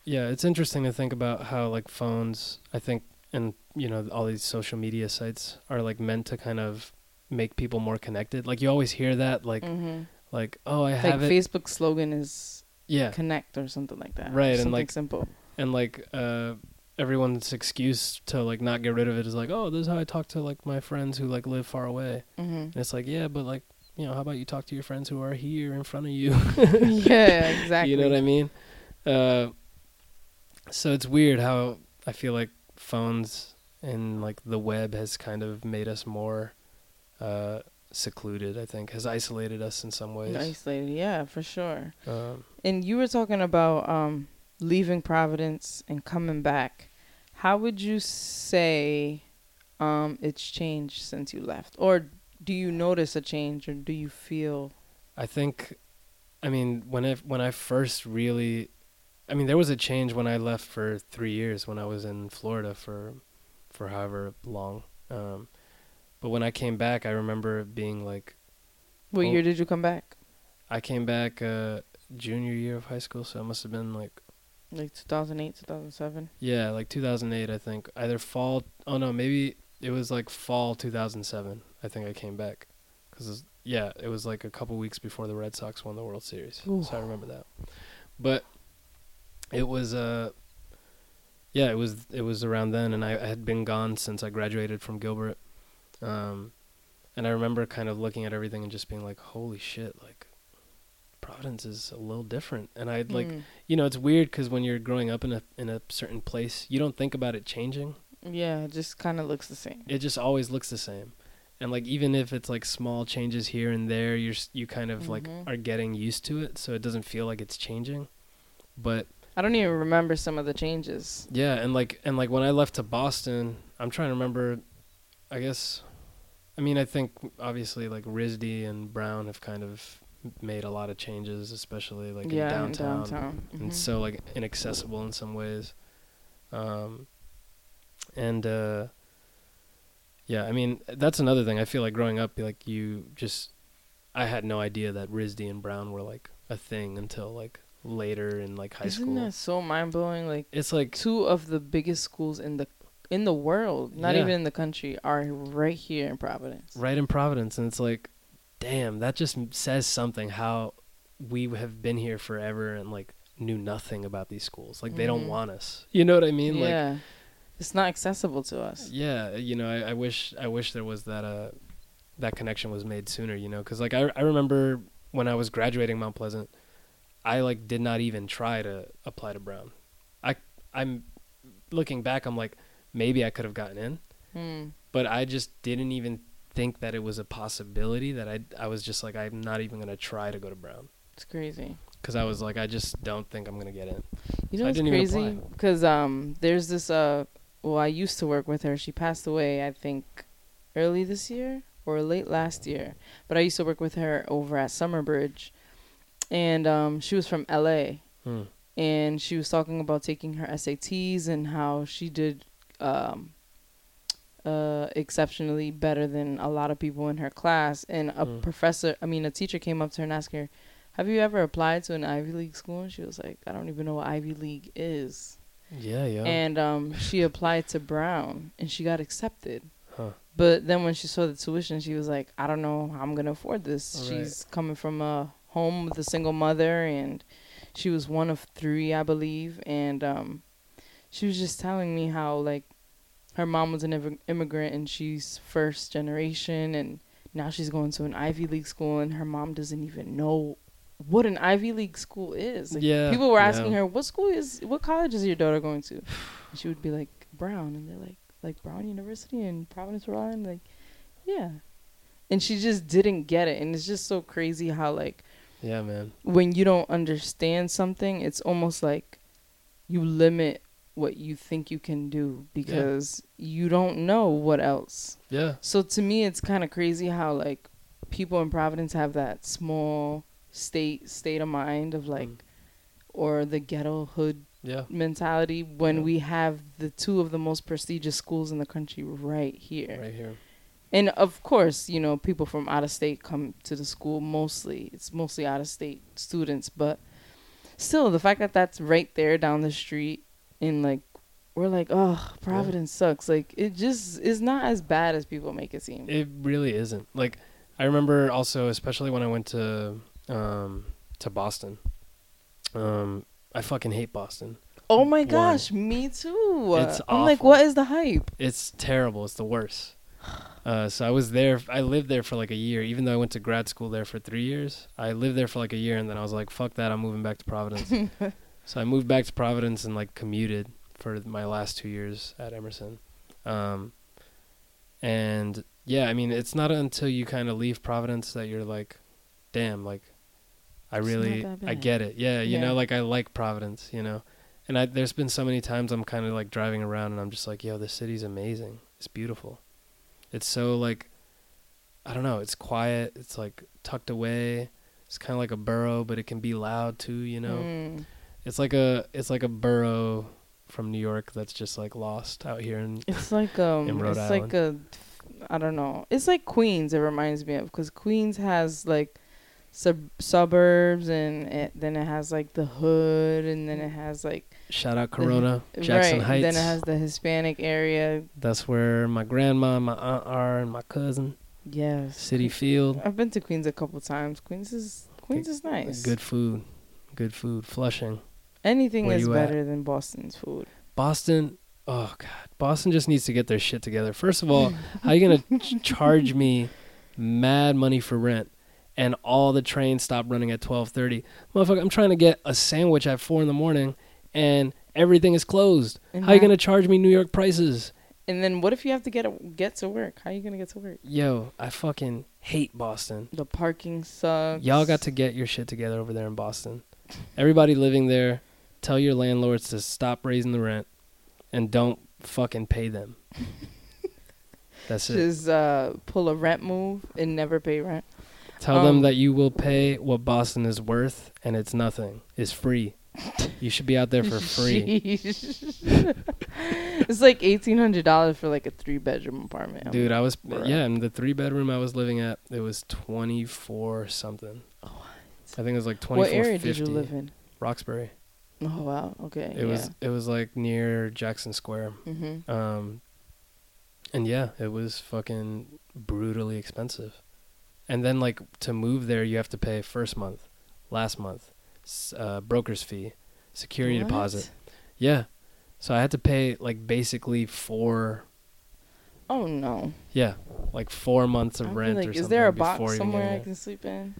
yeah. It's interesting to think about how like phones, I think, and you know, all these social media sites are like meant to kind of make people more connected. Like you always hear that, like, Mhm. like oh, I Like have it. Facebook slogan is yeah, connect or something like that. Right, and, like, simple. and like uh, everyone's excuse to like not get rid of it is like, oh, this is how I talk to like my friends who like live far away. hmm And it's like, yeah, but like, you know, how about you talk to your friends who are here in front of you? yeah, exactly. You know what I mean? Uh, so it's weird how I feel like phones and like the web has kind of made us more uh, secluded. I think has isolated us in some ways. Isolated, yeah, for sure. Um, And you were talking about um, leaving Providence and coming back. How would you say um, it's changed since you left, or do you notice a change, or do you feel? I think, I mean, when I when I first really, I mean, there was a change when I left for three years when I was in Florida for, for however long. Um, but when I came back, I remember being like What Oh. year did you come back? I came back uh, junior year of high school, so it must have been like Like 2008, 2007. yeah, like 2008, I think. Either fall. Oh no, maybe it was like fall 2007. I think I came back because yeah, it was like a couple weeks before the Red Sox won the World Series, Ooh. so I remember that. But it was uh, yeah, it was it was around then, and I, I had been gone since I graduated from Gilbert. Um, and I remember kind of looking at everything and just being like, "Holy shit!" Like Providence is a little different, and I'd like Mm. you know it's weird because when you're growing up in a in a certain place you don't think about it changing Yeah, it just kind of looks the same. it just always looks the same and like even if it's like small changes here and there you're you kind of like Mhm. are getting used to it so it doesn't feel like it's changing but I don't even remember some of the changes. Yeah, and like and like when I left to Boston, I'm trying to remember. I guess, I mean, I think obviously like RISD and Brown have kind of made a lot of changes, especially like yeah, in downtown, downtown. and Mhm. so like inaccessible in some ways. Um, and uh, yeah, I mean that's another thing. I feel like growing up, like you just, I had no idea that RISD and Brown were like a thing until like later in like high Isn't school. that so mind blowing? Like It's like two of the biggest schools in the in the world, not Yeah. even in the country, are right here in Providence. right in Providence, and it's like, damn, that just says something. How we have been here forever and like knew nothing about these schools. Like they don't Mhm. want us. You know what I mean? Like yeah, it's not accessible to us. yeah, you know, I, I wish I wish there was that uh that connection was made sooner. You know, because like I I remember when I was graduating Mount Pleasant, I like did not even try to apply to Brown. I I'm looking back, I'm like maybe I could have gotten in, Hmm. but I just didn't even think that it was a possibility. That I I was just like I'm not even gonna try to go to Brown It's crazy. because I was like I just don't think I'm gonna get in. You know I what's crazy? Because um, there's this uh, well, I used to work with her. She passed away, I think, early this year or late last year. But I used to work with her over at Summerbridge, and um, she was from L.A. Hmm. and she was talking about taking her SATs and how she did um, uh, exceptionally better than a lot of people in her class. And a Mm. professor, I mean, a teacher came up to her and asked her, "Have you ever applied to an Ivy League school?" And she was like, "I don't even know what Ivy League is." Yeah, yeah. And um, she applied to Brown and she got accepted. huh. But then when she saw the tuition, she was like, I don't know how I'm going to afford this. Right. She's coming from a home with a single mother and she was one of three, I believe. And um, she was just telling me how, like, her mom was an immi- immigrant and she's first generation. And now she's going to an Ivy League school and her mom doesn't even know what an Ivy League school is. Like, yeah. People were asking yeah. her, "What school is? What college is your daughter going to?" And she would be like, "Brown," and they're like, "Like Brown University in Providence, Rhode Island." Like, yeah, and she just didn't get it, and it's just so crazy how like Yeah, man. when you don't understand something, it's almost like you limit what you think you can do because you don't know what else. Yeah. So to me, it's kind of crazy how like people in Providence have that small state state of mind of like, Mm. or the ghetto hood Yeah. mentality when Yeah. we have the two of the most prestigious schools in the country right here. Right here. And of course, you know, people from out of state come to the school mostly. It's mostly out of state students, but still the fact that that's right there down the street and like we're like, "Oh, Providence sucks." Like it just is not as bad as people make it seem. It really isn't. Like I remember also, especially when I went to um to Boston. Um, I fucking hate Boston. oh my One. gosh, me too. It's I'm like, what is the hype? It's terrible. It's the worst. Uh, so I was there. I lived there for like a year, even though I went to grad school there for three years. I lived there for like a year, and then I was like, "Fuck that! I'm moving back to Providence." so I moved back to Providence and like commuted for my last two years at Emerson. Um, and yeah, I mean, it's not until you kind of leave Providence that you're like, "Damn!" Like, I It's really, I get it. Yeah, you Yeah. know, like I like Providence. You know. And I, there's been so many times I'm kind of like driving around and I'm just like, yo, this city's amazing. It's beautiful. It's so like, I don't know. It's quiet. It's like tucked away. It's kind of like a borough, but it can be loud too. You know, Mm. It's like a it's like a borough from New York that's just like lost out here. And It's like um, In Rhode it's like a, I don't know. It's like Queens. It reminds me of because Queens has like sub suburbs and it, then it has like the hood and then it has like shout out Corona, Jackson right. Heights. Then it has the Hispanic area. that's where my grandma, and my aunt are, and my cousin. Yes, Citi Field. I've been to Queens a couple times. Queens is Queens is nice. Good food. Good food. Flushing. Anything Where is you at? better than Boston's food. Boston, oh god, Boston just needs to get their shit together. First of all, how you gonna ch- charge me mad money for rent, and all the trains stop running at twelve thirty? Motherfucker, I'm trying to get a sandwich at four in the morning, and everything is closed. And How you gonna charge me New York prices? And then what if you have to get a, get to work? How are you gonna get to work? Yo, I fucking hate Boston. The parking sucks. Y'all got to get your shit together over there in Boston. Everybody living there, tell your landlords to stop raising the rent and don't fucking pay them. That's it. Just uh, pull a rent move and never pay rent. Tell um, them that you will pay what Boston is worth and it's nothing. It's free. You should be out there for free. It's like eighteen hundred dollars for like a three bedroom apartment. Dude, I was bruh. yeah, in the three bedroom I was living at, it was twenty four something. What? I think it was like twenty what four area fifty. did you live in? Roxbury. Oh wow, okay. It was it was like near Jackson Square. Mm-hmm. Um and yeah, it was fucking brutally expensive. And then like to move there you have to pay first month, last month, uh, broker's fee, security deposit. Yeah. So I had to pay like basically four Oh no. yeah, like 4 months of be rent like, or is something there a box somewhere I can sleep in?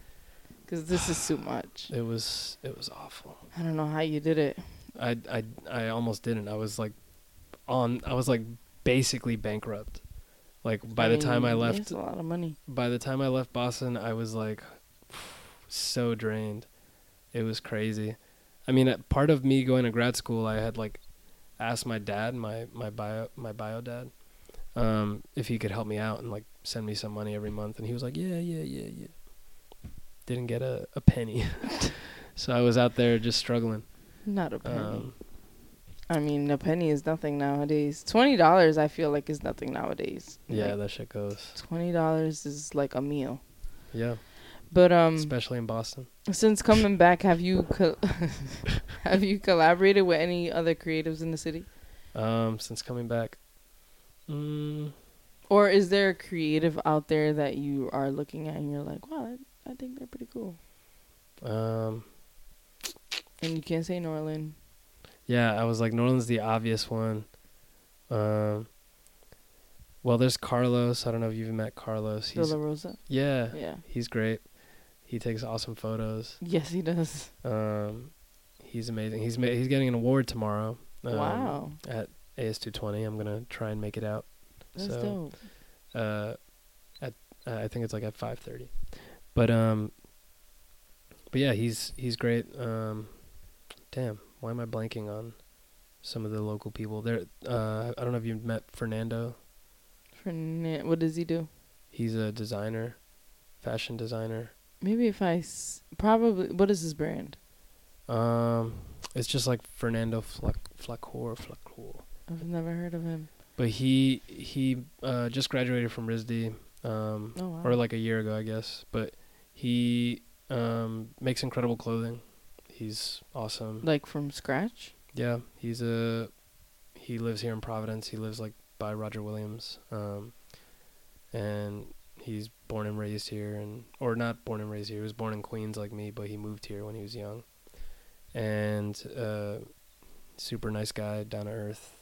Because this is too much. It was it was awful. I don't know how you did it. I I I almost didn't. I was like on I was like basically bankrupt. Like by the time I left a lot of money. by the time I left Boston, I was like so drained. It was crazy. I mean, uh, part of me going to grad school, I had like asked my dad, my my bio my bio dad, um, if he could help me out and like send me some money every month, and he was like, yeah, yeah, yeah, yeah. Didn't get a a penny, so I was out there just struggling. Not a penny. Um, I mean, a penny is nothing nowadays. Twenty dollars, I feel like, is nothing nowadays. yeah, Like, that shit goes. twenty dollars is like a meal. Yeah, But um, especially in Boston. since coming back, have you co- have you collaborated with any other creatives in the city, Um, since coming back, mm, or is there a creative out there that you are looking at and you're like, wow, I, think they're pretty cool, um, and you can't say Norland. Yeah, I was like, Norland's the obvious one. Um, well, there's Carlos. I don't know if you've met Carlos. De La Rosa. yeah, Yeah. he's great. He takes awesome photos. Yes, he does. Um, he's amazing. He's ma- he's getting an award tomorrow. Um, wow, At AS220, I'm gonna try and make it out. that's so, dope. Uh, at uh, I think it's like at 5:30. But um, but yeah, he's he's great. Um, damn, why am I blanking on some of the local people? There, uh, I don't know if you've met Fernando. Fernan- what does he do? He's a designer, fashion designer. Maybe if I s- probably what is his brand? Um, it's just like Fernando Flac Flacor Flacor. I've never heard of him. But he he uh, just graduated from RISD, um, Oh wow. or like a year ago, I guess. But he um, makes incredible clothing. He's awesome. like from scratch. Yeah, he's a he lives here in Providence. He lives like by Roger Williams, um, and he's born and raised here, and or not born and raised here. He was born in Queens like me, but he moved here when he was young, and uh, super nice guy, down to earth,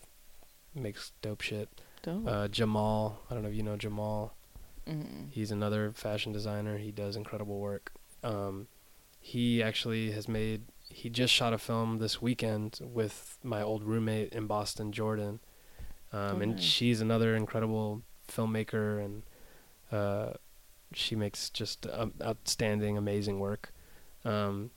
makes dope shit. Dope. Uh, Jamal, I don't know if you know Jamal. Mm-mm. He's another fashion designer. He does incredible work. Um, he actually has made. He just shot a film this weekend with my old roommate in Boston, Jordan, um, Oh, and nice. she's another incredible filmmaker, and uh, she makes just um, outstanding, amazing work. Um,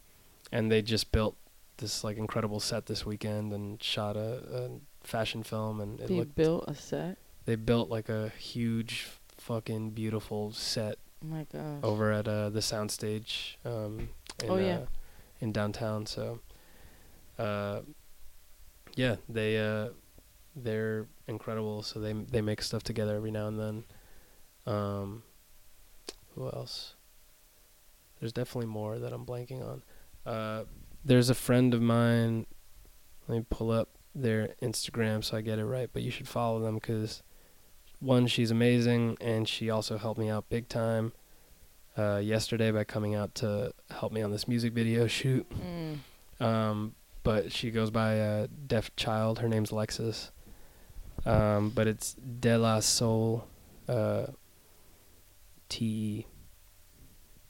and they just built this like incredible set this weekend and shot a, a fashion film, and it They built a set. They built like a huge, fucking beautiful set Oh my gosh. over at uh, the soundstage um, in, Oh, yeah. uh, in downtown. So, uh, yeah, they uh, they're incredible. So they they make stuff together every now and then. Um, who else? There's definitely more that I'm blanking on. Uh, there's a friend of mine. Let me pull up their Instagram so I get it right. But you should follow them because one, she's amazing, and she also helped me out big time uh, yesterday by coming out to help me on this music video shoot. Mm. Um, but she goes by uh, Def Child. Her name's Lexus. Um, but it's De La Soul uh, T E.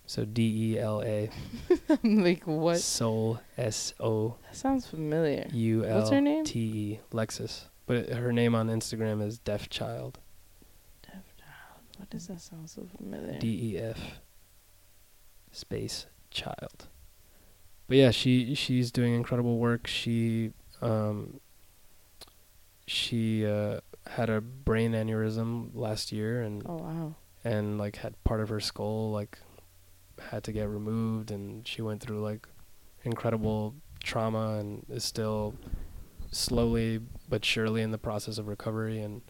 So D E L A. Like what? Soul S O That sounds familiar. U What's her name? T E. Lexus. But her name on Instagram is Def Child. Does that sound so familiar? D E F space child. but yeah, she she's doing incredible work. She um, she uh, had a brain aneurysm last year and Oh wow. and like had part of her skull like had to get removed and she went through like incredible trauma and is still slowly but surely in the process of recovery and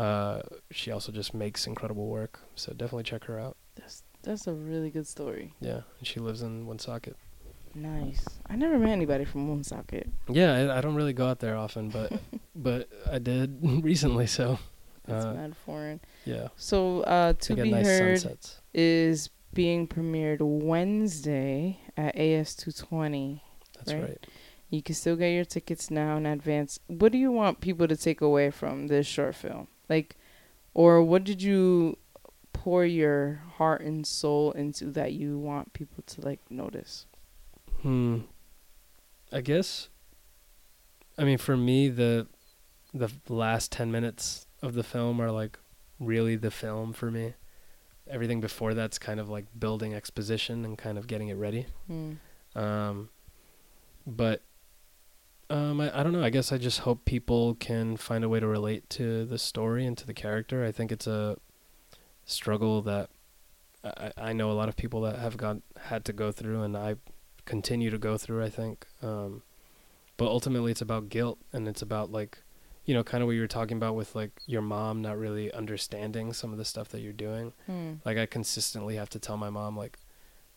uh, she also just makes incredible work so definitely check her out That's that's a really good story. yeah and she lives in Woonsocket Nice. I never met anybody from Woonsocket. yeah I, I don't really go out there often but but I did recently so That's Uh, mad foreign. yeah So uh, to be nice heard sunsets is being premiered Wednesday at AS two twenty. that's Right. right You can still get your tickets now in advance. What do you want people to take away from this short film? Like, or what did you pour your heart and soul into that you want people to like notice? Hmm. I guess. I mean, for me, the the last ten minutes of the film are like really the film for me. Everything before that's kind of like building exposition and kind of getting it ready. Hmm. Um, but um, I, I don't know. I guess I just hope people can find a way to relate to the story and to the character. I think it's a struggle that I, I know a lot of people that have got had to go through, and I continue to go through. I think, um, but ultimately, it's about guilt, and it's about like, you know, kind of what you were talking about with like your mom not really understanding some of the stuff that you're doing Hmm. like i consistently have to tell my mom like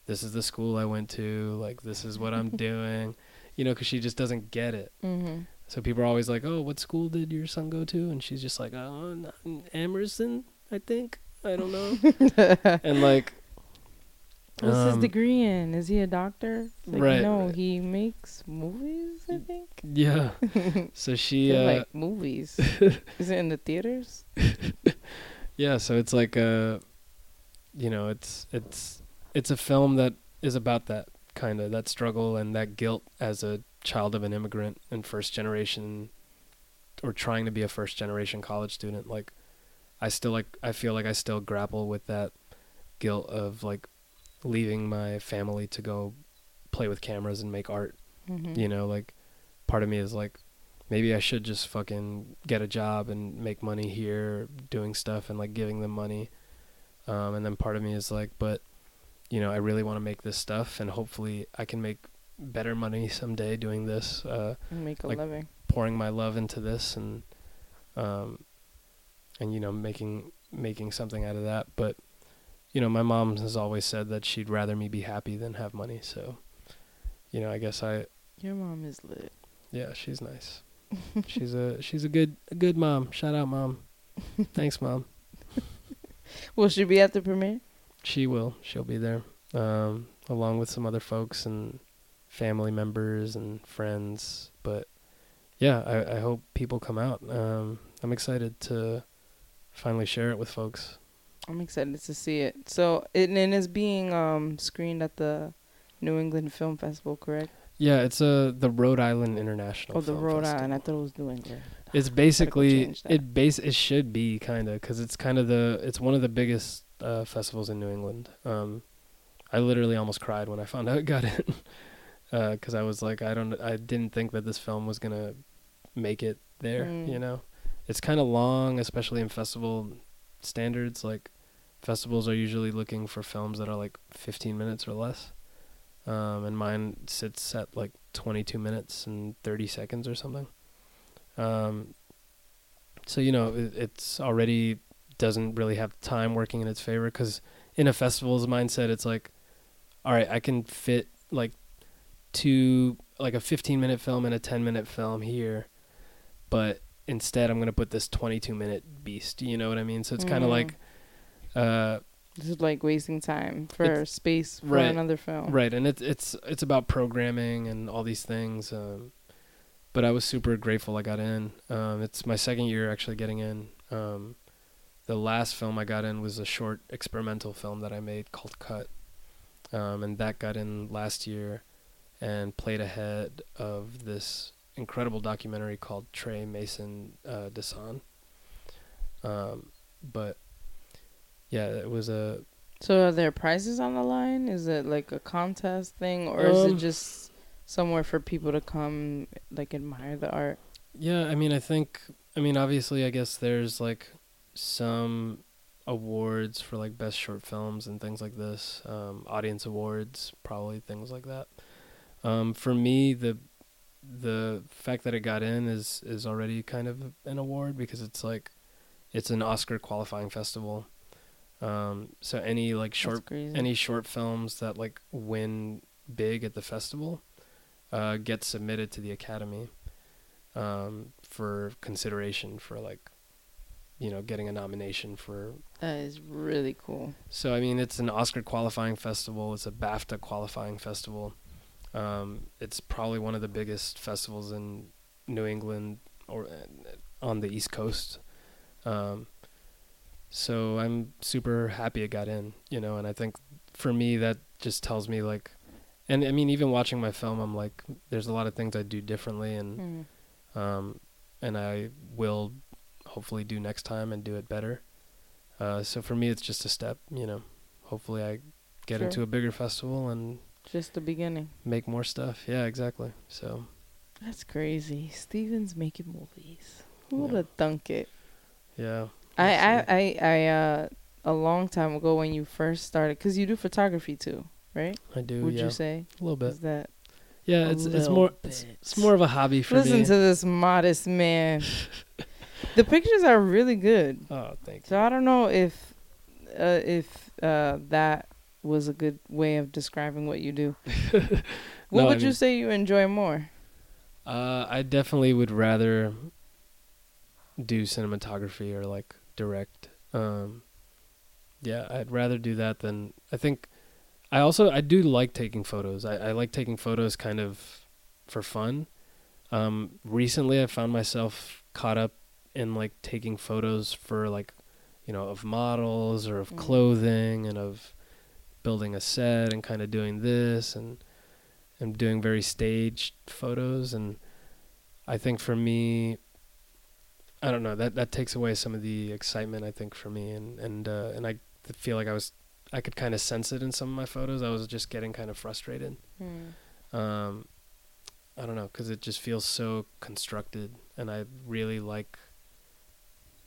this is the school i went to like this is what i'm doing you know because she just doesn't get it Mm-hmm. so people are always like oh what school did your son go to and she's just like oh emerson i think i don't know and like What's his um, degree in? Is he a doctor? Like, Right, No, right. he makes movies. I think. yeah so she uh, like movies. Is it in the theaters? yeah so it's like uh you know it's it's it's a film that is about that kind of that struggle and that guilt as a child of an immigrant and first generation or trying to be a first generation college student like i still like i feel like i still grapple with that guilt of like leaving my family to go play with cameras and make art Mm-hmm. you know like part of me is like maybe i should just fucking get a job and make money here doing stuff and like giving them money um and then part of me is like but you know i really want to make this stuff and hopefully i can make better money someday doing this uh Make a like- living. pouring my love into this and um and you know making making something out of that but you know my mom has always said that she'd rather me be happy than have money so you know i guess i Your mom is lit. yeah, she's nice. she's a she's a good a good mom. Shout out, mom. Thanks, mom. Will she be at the premiere? She will. She'll be there, um, along with some other folks and family members and friends. But yeah, I, I hope people come out. Um, I'm excited to finally share it with folks. I'm excited to see it. So it and it's being um screened at the New England Film Festival, correct? Yeah, it's a the Rhode Island International. Oh, the Film Rhode Festival. Island. I thought it was New England. It's basically it base it should be kind of because it's kind of the it's one of the biggest uh, festivals in New England. Um, I literally almost cried when I found out it got in because I was like I don't I didn't think that this film was gonna make it there. Mm. You know, it's kind of long, especially in festival standards. Like festivals are usually looking for films that are like 15 minutes or less. Um, and mine sits at like 22 minutes and 30 seconds or something. Um, so you know it, it's already doesn't really have time working in its favor because in a festival's mindset it's like, all right, I can fit like two like a 15 minute film and a 10 minute film here, but instead I'm gonna put this 22 minute beast. You know what I mean? So it's kind of Mm. like, uh, This is like wasting time for space for right, another film. Right, and it's it's it's about programming and all these things. Um, but I was super grateful I got in. Um, it's my second year actually getting in. Um, the last film I got in was a short experimental film that I made called Cut, um, and that got in last year, and played ahead of this incredible documentary called Tre Maison uh, Dasan. Um, but yeah, it was a So are there prizes on the line? Is it like a contest thing, or is Um, it just somewhere for people to come like admire the art? Yeah, I mean, I think, I mean, obviously, I guess there's like some awards for like best short films and things like this, um, audience awards, probably things like that. Um, for me, the the fact that it got in is is already kind of an award because it's like it's an Oscar qualifying festival. Um, so any like short any short films that like win big at the festival uh, get submitted to the academy um, for consideration for like you know getting a nomination for that is really cool. so i mean it's an oscar qualifying festival it's a bafta qualifying festival um, it's probably one of the biggest festivals in new england or uh, on the east coast um, so i'm super happy it got in you know and i think for me that just tells me like and i mean even watching my film i'm like there's a lot of things i do differently and Mm. um, and I will hopefully do next time and do it better. Uh, so for me, it's just a step. You know, hopefully I get Sure. into a bigger festival and Just the beginning. make more stuff. Yeah, exactly. So That's crazy. Steven's making movies. Who would Yeah. have thunk it? yeah, I, I. I, I, uh, a long time ago when you first started, because you do photography too, right? I do. Would yeah, you say? a little bit. Is that Yeah, it's it's more it's, it's more of a hobby for Listen me. to this modest man. the pictures are really good. oh, thank So you. So I don't know if, uh, if uh, that was a good way of describing what you do. what No, I would you mean- say you enjoy more? Uh, I definitely would rather do cinematography or like direct. Um, yeah, I'd rather do that than I think. I also I do like taking photos. I, I like taking photos kind of for fun. Um, recently, I found myself caught up in like taking photos for like, you know, of models or of Mm. clothing and of building a set and kind of doing this and and doing very staged photos. And I think for me I don't know that that takes away some of the excitement I think for me. And and uh, and I feel like I was I could kind of sense it in some of my photos. I was just getting kind of frustrated um I don't know cuz it just feels so constructed. And I really like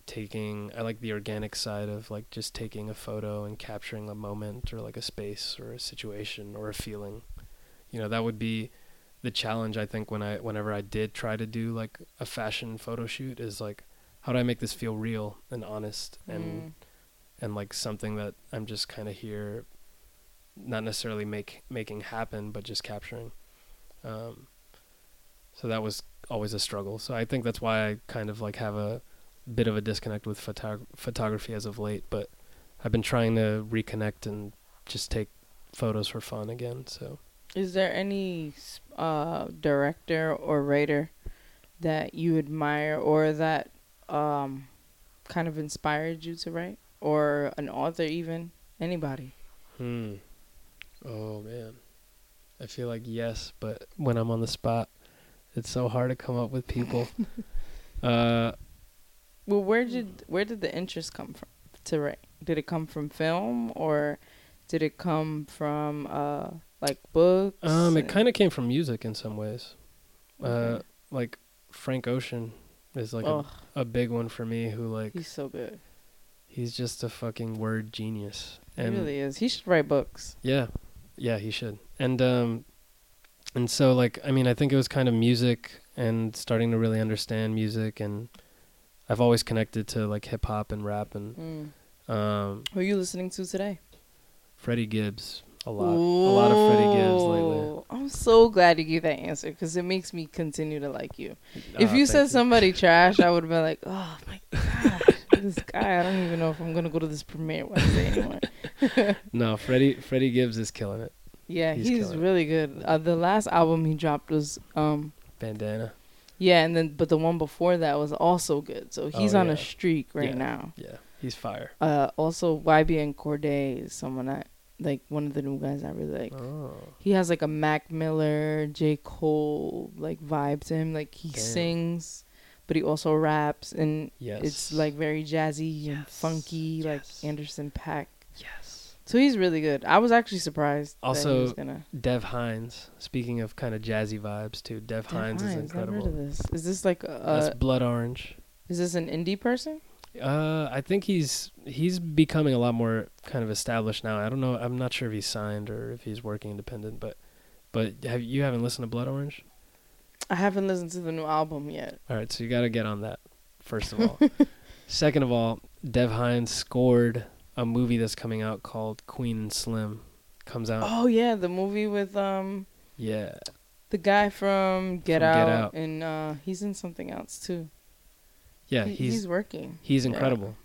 taking I like the organic side of like just taking a photo and capturing a moment or like a space or a situation or a feeling. You know that would be the challenge I think when I whenever I did try to do like a fashion photo shoot is like how do I make this feel real and honest and Mm. and like something that I'm just kind of here not necessarily make making happen but just capturing. Um so that was always a struggle. So I think that's why I kind of like have a bit of a disconnect with photog- photography as of late but I've been trying to reconnect and just take photos for fun again so Is there any uh, director or writer that you admire or that um, kind of inspired you to write? Or an author, even? Anybody? Hmm. Oh man. I feel like yes, but when I'm on the spot, it's so hard to come up with people. uh Well, where did where did the interest come from to write? Did it come from film or did it come from uh, like books? um it kind of came from music in some ways. Uh like Frank Ocean is like a, a big one for me who like he's so good. he's just a fucking word genius. He really is. He should write books. Yeah, yeah, he should. And um, and so like I mean I think it was kind of music and starting to really understand music and I've always connected to like hip hop and rap and Mm. um, Who are you listening to today? Freddie Gibbs a lot, a lot of Freddie Gibbs lately. I'm so glad you gave that answer because it makes me continue to like you. if Ah, you said somebody trash, I would have been like, oh my god, this guy. I don't even know if I'm gonna go to this premiere Wednesday anymore. no, Freddie Freddie Gibbs is killing it. Yeah, He's he's, killing it. really good. Uh, the last album he dropped was um Bandana. Yeah, and then but the one before that was also good. So he's Oh, on yeah. a streak right Yeah. now. Yeah, he's fire. Uh, also YBN Cordae is someone I like. One of the new guys I really like. Oh, He has like a Mac Miller, J Cole like vibe to him. Like he Damn. sings, but he also raps, and yes. it's like very jazzy and Yes, funky, like. Anderson .Paak. So he's really good. I was actually surprised. Also, was gonna. Dev Hynes. Speaking of kind of jazzy vibes too, Dev, Dev Hynes, is Hynes, I've heard incredible. of this. Is this like That's uh, Blood Orange. is this an indie person? Uh, I think he's he's becoming a lot more kind of established now. I don't know. I'm not sure if he's signed or if he's working independent, but but have you haven't listened to Blood Orange? I haven't listened to the new album yet. All right, so you got to get on that first of all. Second of all, Dev Hynes scored a movie that's coming out called Queen and Slim. Comes out. Oh yeah, the movie with um Yeah. the guy from Get, From Get Out, Out. and uh he's in something else too. Yeah, He- he's he's working. He's Yeah. incredible.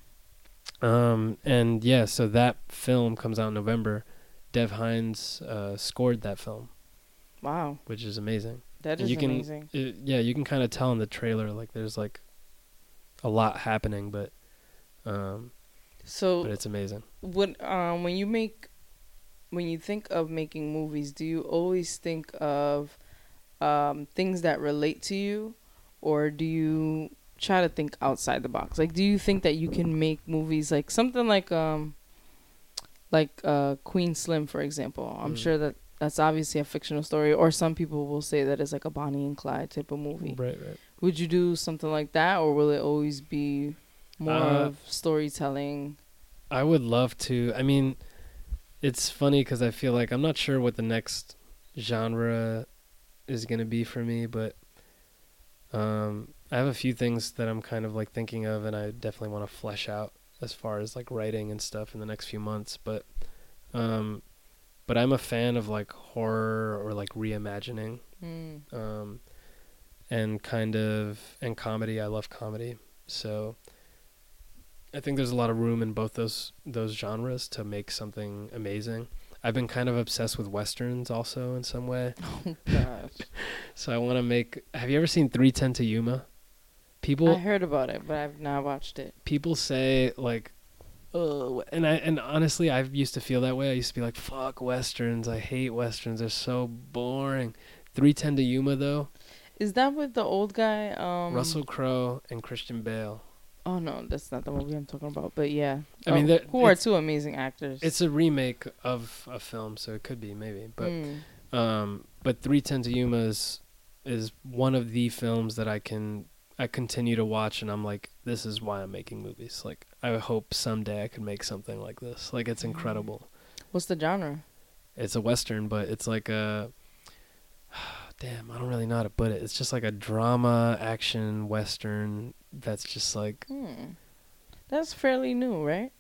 Um, and yeah, so that film comes out in November. Dev Hynes uh, scored that film, Wow, which is amazing. that is you can, amazing. it- yeah, you can kind of tell in the trailer like there's like a lot happening, but um, So but it's amazing. when um when you make when you think of making movies, do you always think of um things that relate to you or do you try to think outside the box? Like do you think that you can make movies like something like um like uh Queen Slim for example. I'm Mm. sure that that's obviously a fictional story or some people will say that it's like a Bonnie and Clyde type of movie. Right, right. Would you do something like that or will it always be more Uh, of storytelling? I would love to. I mean, it's funny because I feel like I'm not sure what the next genre is gonna be for me, but um, I have a few things that I'm kind of like thinking of, and I definitely want to flesh out as far as like writing and stuff in the next few months. But, um, but I'm a fan of like horror or like reimagining, Mm. um, and kind of and comedy. I love comedy, so I think there's a lot of room in both those those genres to make something amazing. I've been kind of obsessed with westerns also in some way. Oh gosh. So I want to make. Have you ever seen 310 to Yuma? People I heard about it, but I've not watched it. people say like, oh, and I and honestly, I used to feel that way. I used to be like, fuck westerns. I hate westerns. They're so boring. 310 to Yuma though, Is that with the old guy? Um, Russell Crowe and Christian Bale. Oh no, that's not the movie I'm talking about. But yeah, I mean, Oh, they're- who are two amazing actors? It's a remake of a film, so it could be maybe, but. Mm. Um, but 310 to Yuma is, is one of the films that I can I continue to watch, and I'm like, this is why I'm making movies. Like, I hope someday I could make something like this. Like, it's incredible. What's the genre? It's a western, but it's like a damn. I don't really know how to put it. It's just like a drama action western that's just like Hmm. That's fairly new, right?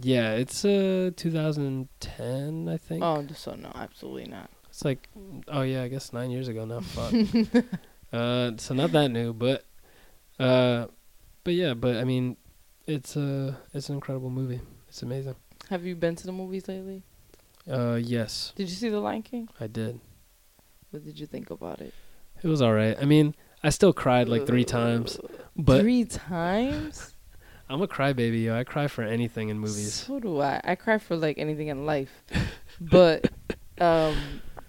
yeah. It's uh 2010, I think. Oh, so no, absolutely not. It's like, oh yeah, I guess nine years ago now. Fuck. uh, so not that new, but, uh, but yeah, but I mean, it's a it's an incredible movie. It's amazing. Have you been to the movies lately? Uh, yes, Did you see The Lion King? I did. What did you think about it? It was all right. I mean, I still cried like three times, but Three times? I'm a crybaby. Yo. I cry for anything in movies. So do I. I cry for like anything in life. but um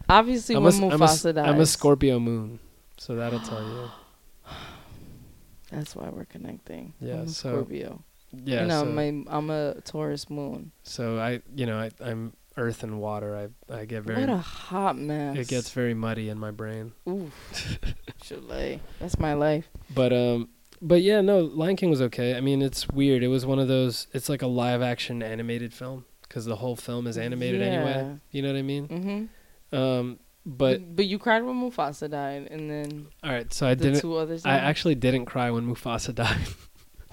obviously I'm when a, I'm, a, dies. I'm a Scorpio moon, so that'll tell you. That's why we're connecting. Yeah, I'm a so- Scorpio. Yeah. no, so, my I'm a Taurus moon. so I, you know, I, I'm earth and water. I, I get very. what a hot mess. it gets very muddy in my brain. Oof. Chile. That's my life. But um, but yeah, no, Lion King was okay. I mean, it's weird. It was one of those. It's like a live action animated film because the whole film is animated anyway. You know what I mean? Mm-hmm. Um, but but you cried when Mufasa died, and then all right, so I the didn't. two others. I died? actually didn't cry when Mufasa died.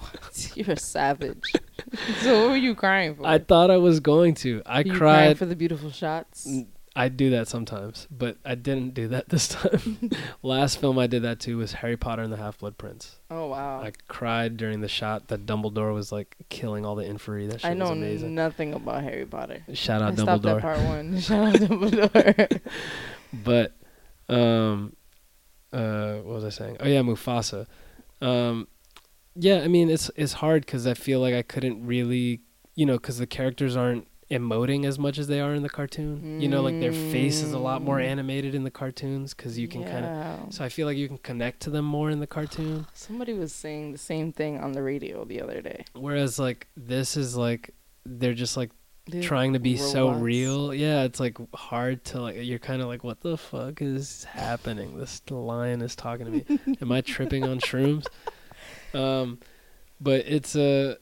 You're a savage. so what were you crying for? I thought I was going to. I you cried. for the beautiful shots. I do that sometimes, but I didn't do that this time. Last film I did that to was Harry Potter and the Half Blood Prince. Oh wow. I cried during the shot that Dumbledore was like killing all the infantry. That shit I know was amazing. nothing about Harry Potter. Shout I out stopped at Dumbledore. part one. Shout out Dumbledore. But um uh what was I saying? Oh yeah, Mufasa. Um yeah, I mean it's it's hard cuz I feel like I couldn't really, you know, cuz the characters aren't emoting as much as they are in the cartoon. You know, like their face is a lot more Mm. animated in the cartoons cuz you can kind of so I feel like you can connect to them more in the cartoon. Somebody was saying the same thing on the radio the other day. Whereas like this is like they're just like trying to be so real. Yeah, it's like hard to like. You're kind of like, what the fuck is happening? This lion is talking to me. Am I tripping on shrooms? Um, but it's a,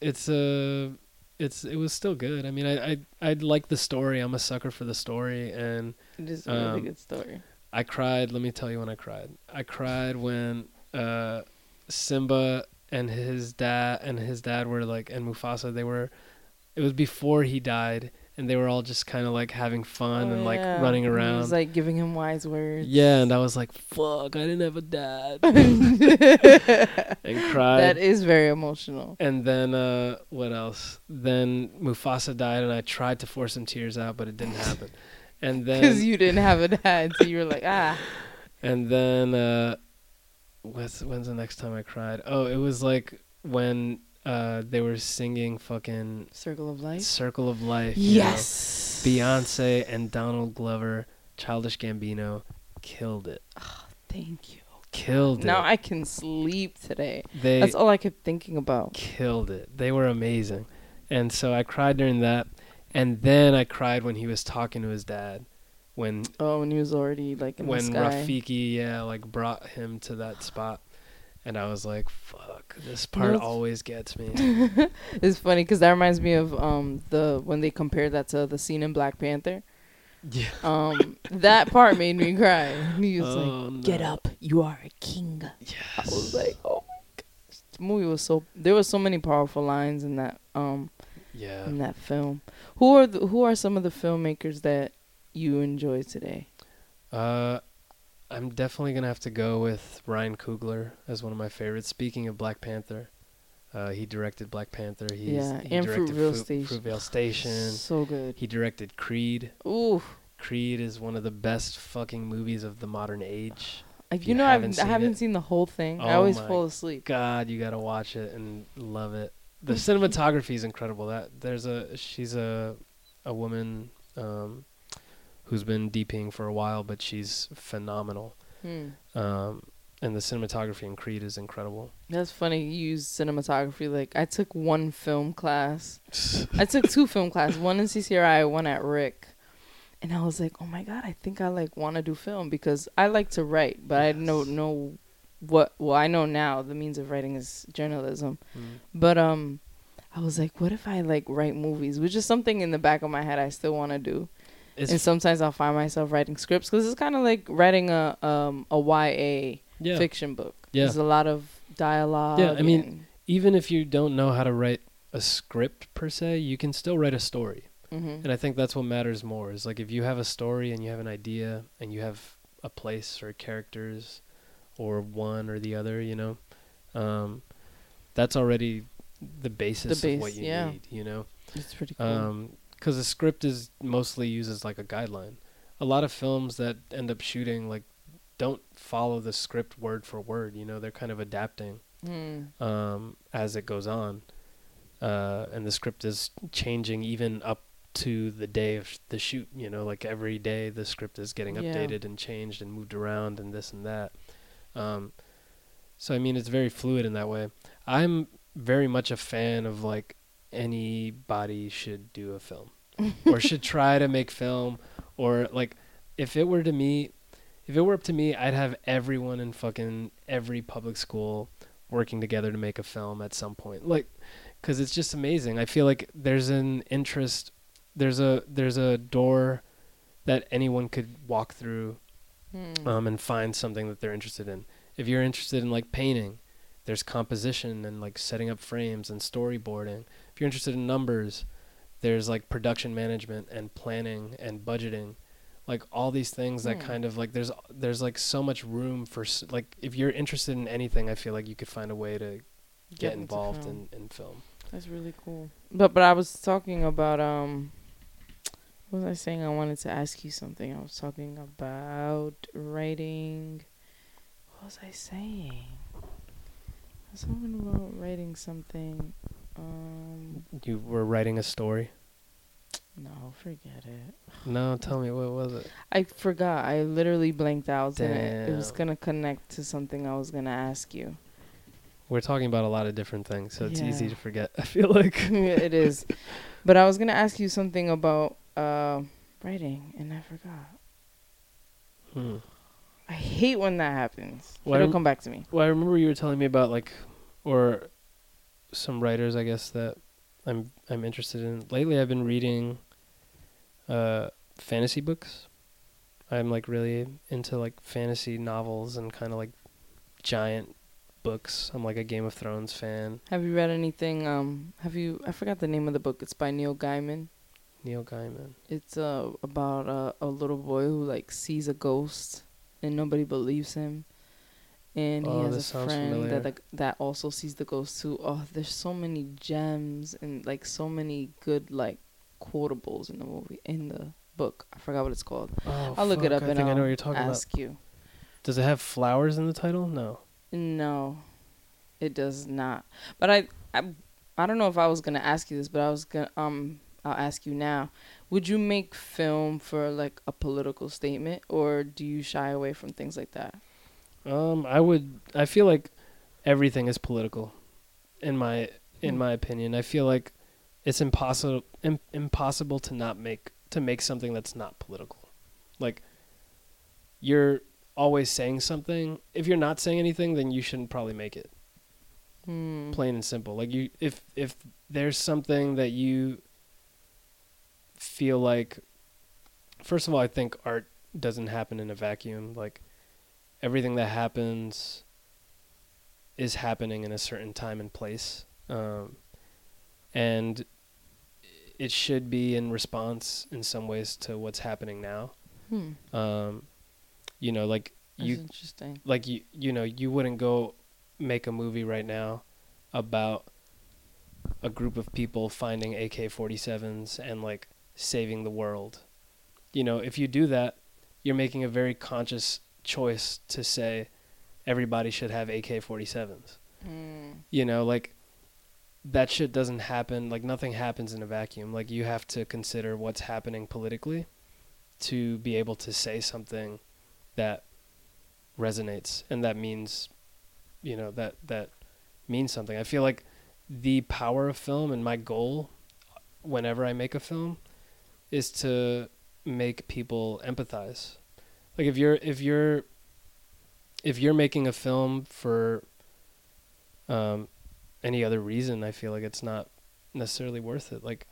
it's a, it's it was still good. I mean, I I I like the story. I'm a sucker for the story, and It is a really Um, good story. I cried. Let me tell you when I cried. I cried when uh, Simba and his dad and his dad were like, and Mufasa. They were. It was before he died, and they were all just kind of like having fun Oh, and like yeah. running He around. was like giving him wise words. yeah, and I was like, "Fuck! I didn't have a dad," and cried. that is very emotional. and then uh, what else? Then Mufasa died, and I tried to force some tears out, but it didn't happen. And then Because you didn't have a dad, so you were like, ah. And then uh what's when's the next time I cried? Oh, it was like when uh they were singing fucking Circle of Life. Circle of Life. you know. Yes. Beyonce and Donald Glover, Childish Gambino killed it. Thank you. Killed it. Now I can sleep today. they That's all I kept thinking about. killed it. They were amazing. And so I cried during that and then I cried when he was talking to his dad when Oh, when he was already like in when the sky. Rafiki, yeah, like brought him to that spot, and I was like, "Fuck, this part it's- always gets me." it's funny because that reminds me of um the when they compared that to the scene in Black Panther. yeah. Um, that part made me cry. And he was like, Oh, "Get up, you are a king." Yes. I was like, "Oh my gosh!" The movie was so. There was so many powerful lines in that um yeah. in that film. Who are the, who are some of the filmmakers that you enjoy today? Uh, I'm definitely gonna have to go with Ryan Coogler as one of my favorites. Speaking of Black Panther, uh, he directed Black Panther. He's, Yeah, he and directed Fruitvale Fu- Station. Fruitvale Station. So good. He directed Creed. Ooh, Creed is one of the best fucking movies of the modern age. I, If you you know haven't I've, seen I haven't it- seen the whole thing. I Oh always my fall asleep. God, you gotta watch it and love it. The cinematography is incredible. That there's a she's a a woman um, who's been DPing for a while, but she's phenomenal. Hmm. Um, and the cinematography in Creed is incredible. That's funny. You use cinematography. Like I took one film class. I took two film classes. One in CCRI, one at RIC. And I was like, oh my god, I think I like want to do film because I like to write, but I don't know what. Well, I know now the means of writing is journalism. Mm. But um, I was like, what if I like write movies, which is something in the back of my head I still want to do. It's and sometimes I'll find myself writing scripts because it's kind of like writing a um a YA yeah. fiction book. Yeah. There's a lot of dialogue. Yeah, I mean, Even if you don't know how to write a script per se, you can still write a story. Mhm. And I think that's what matters more is like if you have a story and you have an idea and you have a place or characters or one or the other, you know, um, that's already the basis base, of what you yeah. need, you know. it's pretty cool. Um 'cause the script is mostly used as like a guideline. A lot of films that end up shooting like don't follow the script word for word, you know, they're kind of adapting Hmm. um, as it goes on, uh, and the script is changing even up to the day of the shoot. You know, like every day the script is getting Yeah. updated and changed and moved around and this and that. Um, so I mean, it's very fluid in that way. I'm very much a fan of like anybody should do a film or should try to make film or like if it were to me if it were up to me I'd have everyone in fucking every public school working together to make a film at some point like cuz it's just amazing I feel like there's an interest there's a there's a door that anyone could walk through Hmm. um, and find something that they're interested in. If you're interested in like painting, there's composition and like setting up frames and storyboarding. If you're interested in numbers, there's like production management and planning and budgeting. Like all these things that Hmm. kind of like there's there's like so much room for s- like if you're interested in anything, I feel like you could find a way to get, involved in in film. That's really cool. But but I was talking about um what was I saying? I wanted to ask you something. I was talking about writing what was I saying? I was talking about writing something. Um You were writing a story. no, forget it. No, tell me what was it? I forgot. I literally blanked out it, it was gonna connect to something I was gonna ask you. We're talking about a lot of different things, so it's easy to forget. I feel like. it is. But I was gonna ask you something about uh, writing, and I forgot. Hmm. I hate when that happens. Well, It'll I'm- come back to me. Well, I remember you were telling me about like, or some writers, I guess that I'm I'm interested in. Lately, I've been reading uh, fantasy books. I'm like really into like fantasy novels and kind of like giant books. I'm like a Game of Thrones fan. Have you read anything? Um, have you? I forgot the name of the book. It's by Neil Gaiman. Neil Gaiman. It's uh about uh, a little boy who like sees a ghost and nobody believes him, and he Oh, has a friend familiar. that that also sees the ghost too. Oh, there's so many gems and like so many good like quotables in the movie in the book. I forgot what it's called. Oh, I'll look it up I and I'll I know what you're talking about. ask you. Does it have flowers in the title? No. No, it does not. But I, I, I don't know if I was gonna ask you this, but I was gonna um, I'll ask you now. Would you make film for like a political statement, or do you shy away from things like that? Um, I would. I feel like everything is political, in my in Hmm. my opinion. I feel like it's impossible Im- impossible to not make to make something that's not political. Like you're always saying something. If you're not saying anything, then you shouldn't probably make it. Hmm. Plain and simple. Like you, if if there's something that you feel like, first of all, I think art doesn't happen in a vacuum. Like everything that happens is happening in a certain time and place, um, and it should be in response in some ways to what's happening now. Hmm. Um, you know, like That's you interesting. like you you know you wouldn't go make a movie right now about a group of people finding AK-47s and like saving the world. You know, if you do that, you're making a very conscious choice to say everybody should have AK-47s. Hmm. You know, like that shit doesn't happen, like nothing happens in a vacuum. Like you have to consider what's happening politically to be able to say something that resonates and that means you know that that means something. I feel like the power of film and my goal whenever I make a film is to make people empathize. Like if you're if you're if you're making a film for um any other reason, I feel like it's not necessarily worth it. Like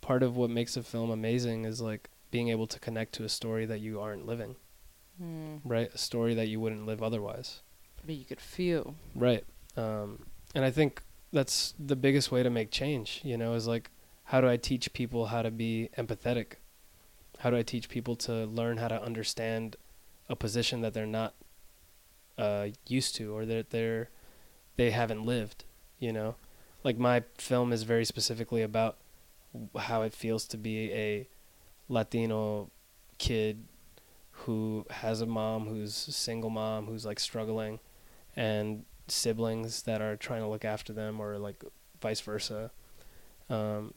part of what makes a film amazing is like being able to connect to a story that you aren't living, Hmm. right? A story that you wouldn't live otherwise. But you could feel. Right. Um, and I think that's the biggest way to make change, you know, is like, how do I teach people how to be empathetic? How do I teach people to learn how to understand a position that they're not uh, used to or that they're, they haven't lived, you know? Like my film is very specifically about how it feels to be a Latino kid who has a mom who's a single mom who's like struggling and siblings that are trying to look after them or like vice versa um,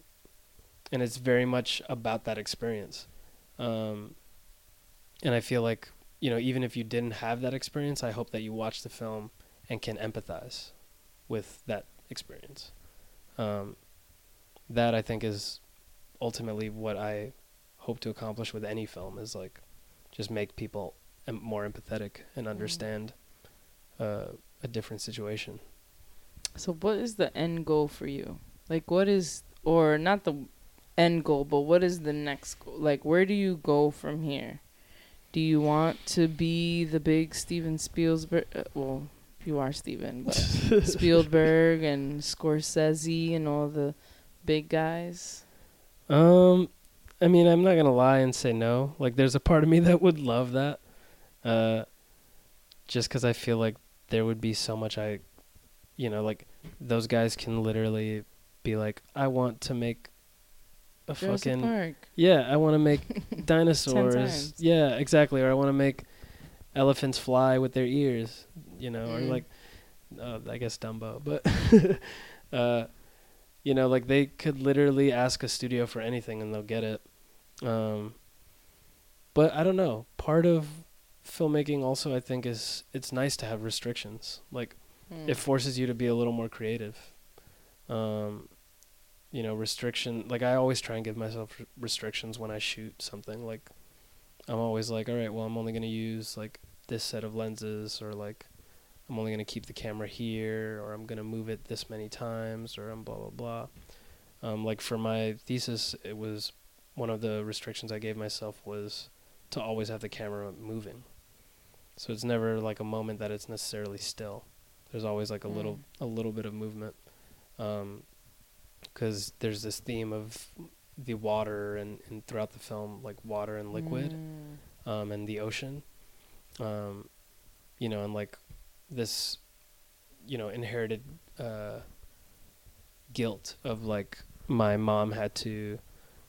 and it's very much about that experience um, and i feel like you know even if you didn't have that experience i hope that you watch the film and can empathize with that experience um, that i think is ultimately what i hope to accomplish with any film is like just make people em- more empathetic and understand uh, a different situation. So what is the end goal for you? Like what is or not the end goal, but what is the next goal? Like where do you go from here? Do you want to be the big Steven Spielberg uh, well, you are Steven, but Spielberg and Scorsese and all the big guys? Um, I mean, I'm not gonna lie and say no. Like, there's a part of me that would love that, uh, just because I feel like there would be so much I, you know, like those guys can literally be like, I want to make a Jurassic fucking Park. yeah, I want to make dinosaurs. Yeah, exactly. Or I want to make elephants fly with their ears. You know, or Mm. like, uh, I guess Dumbo, but. uh, you know, like they could literally ask a studio for anything and they'll get it. Um, but I don't know. Part of filmmaking also, I think, is it's nice to have restrictions. Like Hmm. it forces you to be a little more creative. Um, you know restriction like i always try and give myself r- restrictions when i shoot something like i'm always like all right well i'm only going to use like this set of lenses or like i'm only going to keep the camera here or i'm going to move it this many times or i'm blah blah blah. Um, like for my thesis it was one of the restrictions i gave myself was to always have the camera moving. So it's never like a moment that it's necessarily still. There's always like a little Mm. a little bit of movement. Um because there's this theme of the water and, and throughout the film like water and liquid Mm. um and the ocean um you know and like this you know inherited uh guilt of like my mom had to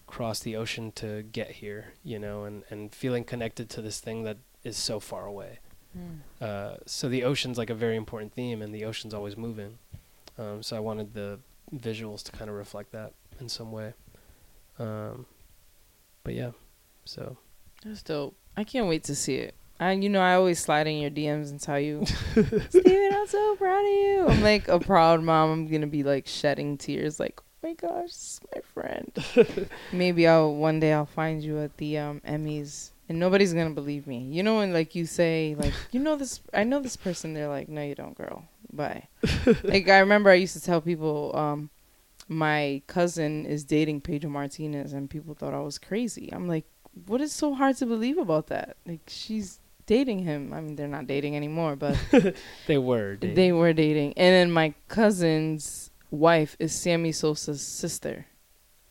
cross the ocean to get here you know and and feeling connected to this thing that is so far away Mm. uh, so the ocean's like a very important theme, and the ocean's always moving. Um, so I wanted the visuals to kind of reflect that in some way. Um, but yeah, so That's dope. I can't wait to see it. I, you know, I always slide in your DMs and tell you, Steven, I'm so proud of you. I'm like a proud mom. I'm gonna be like shedding tears, like, oh my gosh, this is my friend. Maybe I'll one day I'll find you at the um, Emmys, and nobody's gonna believe me. You know, when like you say, like, you know this, I know this person. They're like, no, you don't, girl. Bye. like I remember I used to tell people, um, my cousin is dating Pedro Martinez, and people thought I was crazy. I'm like, what is so hard to believe about that? Like she's dating him. I mean, they're not dating anymore, but they were. dating. they were dating. And then my cousin's wife is Sammy Sosa's sister.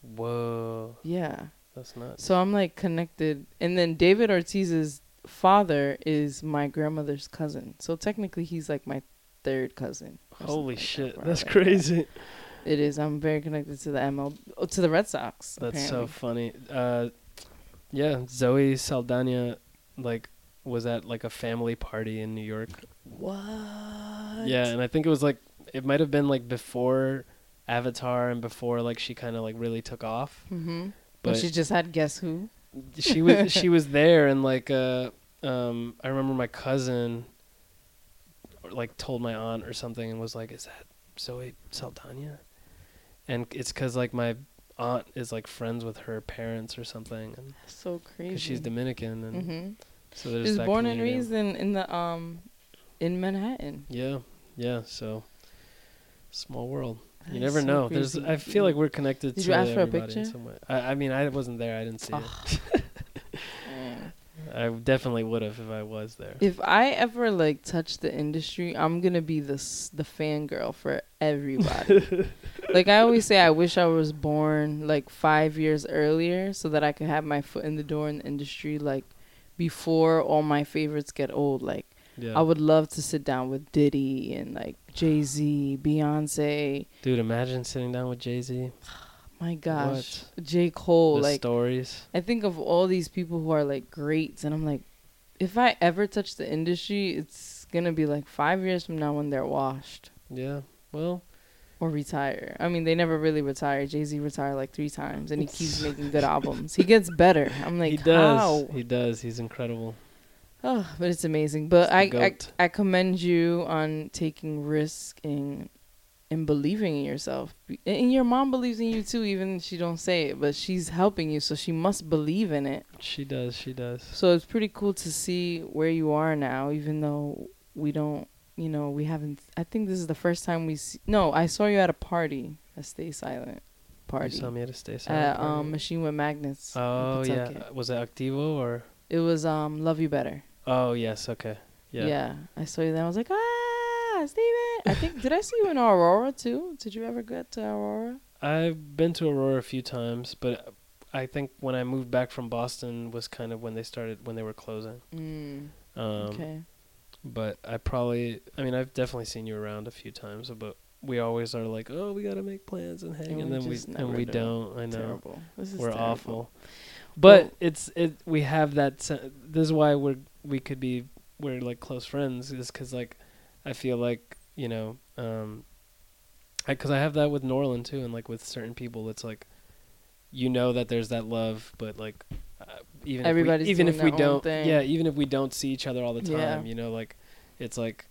Whoa, Yeah. That's nuts. So I'm like connected. And then David Ortiz's father is my grandmother's cousin. So technically he's like my third cousin. Holy like that, shit, or that's crazy. It is. I'm very connected to the ML oh, to the Red Sox. That's so funny. Uh, yeah, Zoe Saldana, like, was at like a family party in New York. What? Yeah, and I think it was like it might have been like before Avatar and before like she kind of like really took off. Mm-hmm. But she just had guess who? she was she was there and like uh um I remember my cousin like told my aunt or something and was like, "Is that Zoe Saldana?" And it's because like my aunt is like friends with her parents or something, and So crazy. 'cause she's Dominican and Mm-hmm. so She there's was that born and raised in in the um in Manhattan. Yeah, yeah. So small world. That You is never so know. There's. I feel like we're connected Did to you ask for a everybody in picture? some way. I, I mean, I wasn't there. I didn't see Ugh. it. Ah. I definitely would have if I was there. If I ever like touch the industry, I'm gonna be the the fangirl for everybody. like I always say, I wish I was born like five years earlier so that I could have my foot in the door in the industry like before all my favorites get old. Like yeah. I would love to sit down with Diddy and like Jay Z, Beyonce. Dude, imagine sitting down with Jay Z. My gosh, J Cole. the like stories. I think of all these people who are like greats, and I'm like, if I ever touch the industry, it's gonna be like five years from now when they're washed Yeah. Well, or retire. I mean, they never really retire. Jay Z retired like three times, and he keeps making good albums. He gets better. I'm like, he does. how? He does. He's incredible. Oh, but it's amazing. But He's I, I. I commend you on taking risk and and believing in yourself. And your mom believes in you too, even if she don't say it. But she's helping you, so she must believe in it. She does. She does. So it's pretty cool to see where you are now, even though we don't, you know, we haven't. I think this is the first time we see. No, I saw you at a party, a Stay Silent You party, saw me at a stay silent at party. um Machine with Magnets. Oh yeah. Was it Activo or? It was um Love You Better. Oh yes. Okay. Yeah. Yeah. I saw you then. I was like, ah, Steven. I think did I see you in Aurora too? Did you ever get to Aurora? I've been to Aurora a few times, but I think when I moved back from Boston was kind of when they started when they were closing. Mm, Um, okay. But I probably, I mean, I've definitely seen you around a few times, but we always are like, oh, we gotta make plans and hang, And and, we then we and we do. don't. I know Terrible. This is we're terrible. awful, but Well- it's it. We have that. se- This is why we're we could be we're like close friends, is because like I feel like you know, um, because I, have that with Norland too, and like with certain people, it's like you know that there's that love, but like uh, even Everybody's if we, even if we don't, thing. yeah, even if we don't see each other all the time, Yeah. you know, like it's like,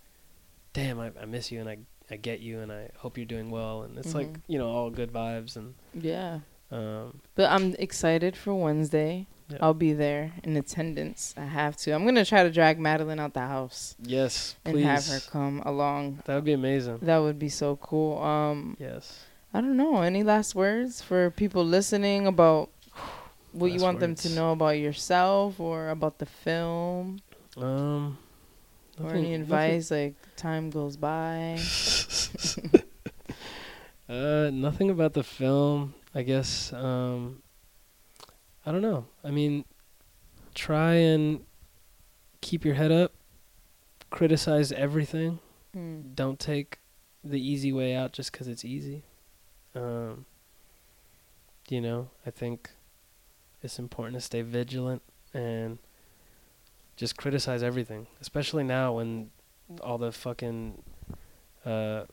damn, I, I miss you, and I I get you and I hope you're doing well and it's like Mhm. you know all good vibes and Yeah. um But I'm excited for Wednesday. Yeah. I'll be there in attendance. I have to. I'm gonna try to drag Madeline out the house yes and please have her come along. that would be amazing That would be so cool. Um, yes I don't know. Any last words for people listening about what you Last want them to know about yourself or about the film um or nothing- any nothing- advice? Like time goes by. uh, nothing about the film. I guess. Um, I don't know. I mean, try and keep your head up. Criticize everything. Mm. Don't take the easy way out just because it's easy. Um, you know, I think it's important to stay vigilant and just criticize everything, especially now when all the fucking uh,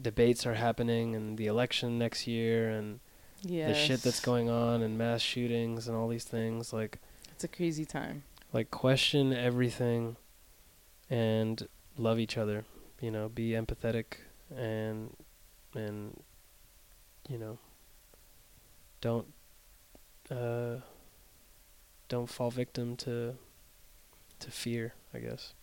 debates are happening and the election next year and Yeah. the shit that's going on and mass shootings and all these things. Like, It's a crazy time. like question everything and love each other. You know, be empathetic and and you know don't uh don't fall victim to to fear, I guess.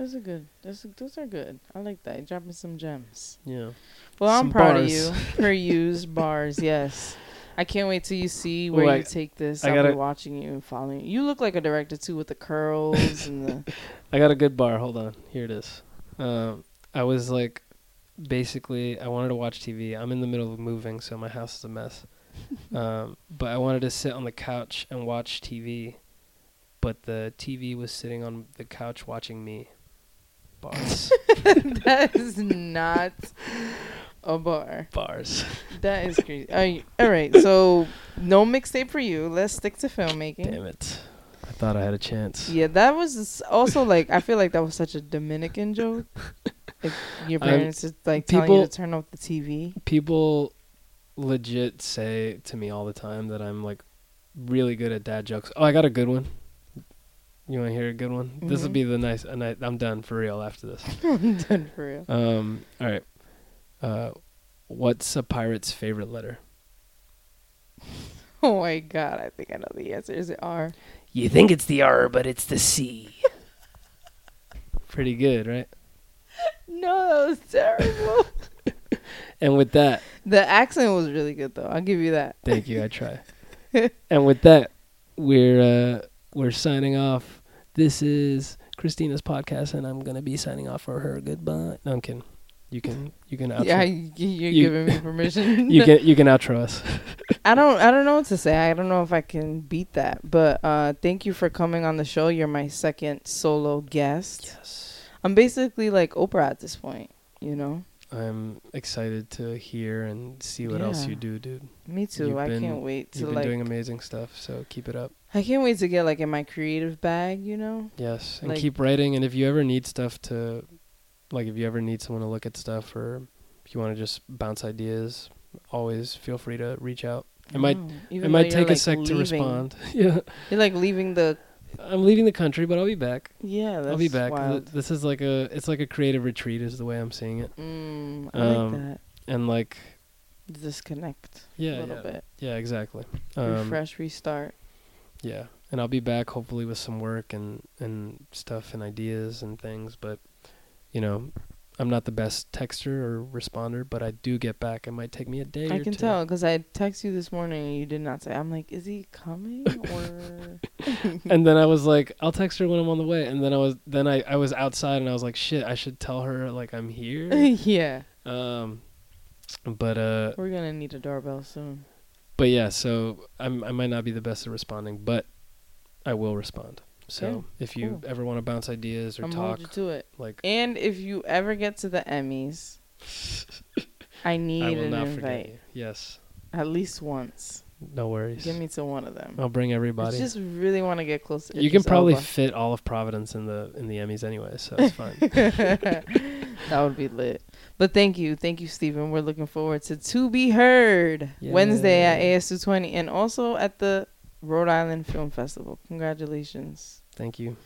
Those are good. Those those are good. I like that. Dropping some gems. Yeah. Well, I'm Some proud of you. Per used bars, yes. I can't wait till you see where Ooh, I- you take this. I I'll be gotta- watching you and following you. You look like a director too, with the curls and the. I got a good bar. Hold on. Here it is. Um, I was like, basically, I wanted to watch TV. I'm in the middle of moving, so my house is a mess. um, but I wanted to sit on the couch and watch TV, but the TV was sitting on the couch watching me. Bars. that is not a bar. Bars. That is crazy. All right, all right, so no mixtape for you. Let's stick to filmmaking. Damn it. I thought I had a chance. Yeah, that was also like I feel like that was such a Dominican joke. Like your um, parents just like telling you people- to turn off the TV. People legit say to me all the time that I'm like really good at dad jokes. Oh, I got a good one. You want to hear a good one? This will Mhm. be the nice. And I, I'm done for real after this. I'm done for real. Um. All right. Uh, what's a pirate's favorite letter? Oh my god, I think I know the answer. Is it R? You think it's the R, but it's the C. Pretty good, right? No, that was terrible. And with that, the accent was really good though. I'll give you that. thank you. I try. and with that, we're uh, we're signing off. This is Cristina's podcast, and I'm gonna be signing off for her. Goodbye. No, I'm kidding. You can you can outro. Yeah, you, you're You- giving me permission. you can you can outro us. I don't I don't know what to say. I don't know if I can beat that. But uh thank you for coming on the show. You're my second solo guest. Yes. I'm basically like Oprah at this point, you know? I'm excited to hear and see what else you do, dude. Me too. You've I been- can't wait to You've been like doing amazing stuff, so keep it up. I can't wait to get like in my creative bag, you know? Yes, and Like- keep writing. And if you ever need stuff to, like, if you ever need someone to look at stuff, or if you want to just bounce ideas, always feel free to reach out. It might Wow. it might take a like, sec to respond. yeah, You're like leaving the I'm leaving the country, but I'll be back. yeah. That's I'll be back. Th-. This is like a it's like a creative retreat, is the way I'm seeing it. Mm, I Um, like that. And like, Disconnect yeah, a little yeah, bit. yeah, exactly. Um, Refresh, restart. Yeah, and I'll be back hopefully with some work and and stuff and ideas and things. But you know, I'm not the best texter or responder, but I do get back. It might take me a day. I can two. tell because I text you this morning and you did not say. I'm like, is he coming or? And then I was like, I'll text her when I'm on the way. And then I was then I I was outside and I was like, shit, I should tell her like I'm here. yeah, um, but uh, we're gonna need a doorbell soon. But yeah, so I'm I might not be the best at responding, but I will respond. So Okay, if you cool. ever want to bounce ideas or I'm talk, to it. like And if you ever get to the Emmys, I need I will an not forget invite you. Yes. at least once. No worries. Get me to one of them. I'll bring everybody. I just really want to get close to. you can probably Elba. fit all of Providence in the in the Emmys anyway, so it's fine. that would be lit. But thank you, thank you, Steven. We're looking forward to To Be Heard Wednesday at AS220 and also at the Rhode Island Film Festival. Congratulations. Thank you.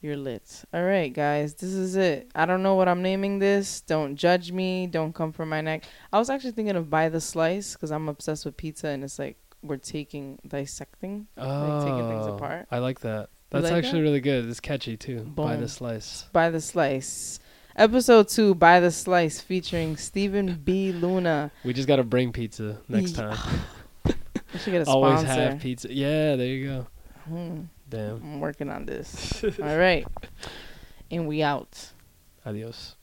You're lit. All right, guys, this is it. I don't know what I'm naming this. Don't judge me. Don't come for my neck. I was actually thinking of By the slice because I'm obsessed with pizza, and it's like we're taking dissecting, like taking things Oh, apart. I like that. That's like actually that? really good. It's catchy too. By the slice. By the slice. Episode two, by the slice, featuring Steven B. Luna. We just gotta bring pizza next Ye- time. We should get a sponsor. Always have pizza. Yeah, there you go. Hmm, Damn. I'm working on this. All right, and we out. Adios.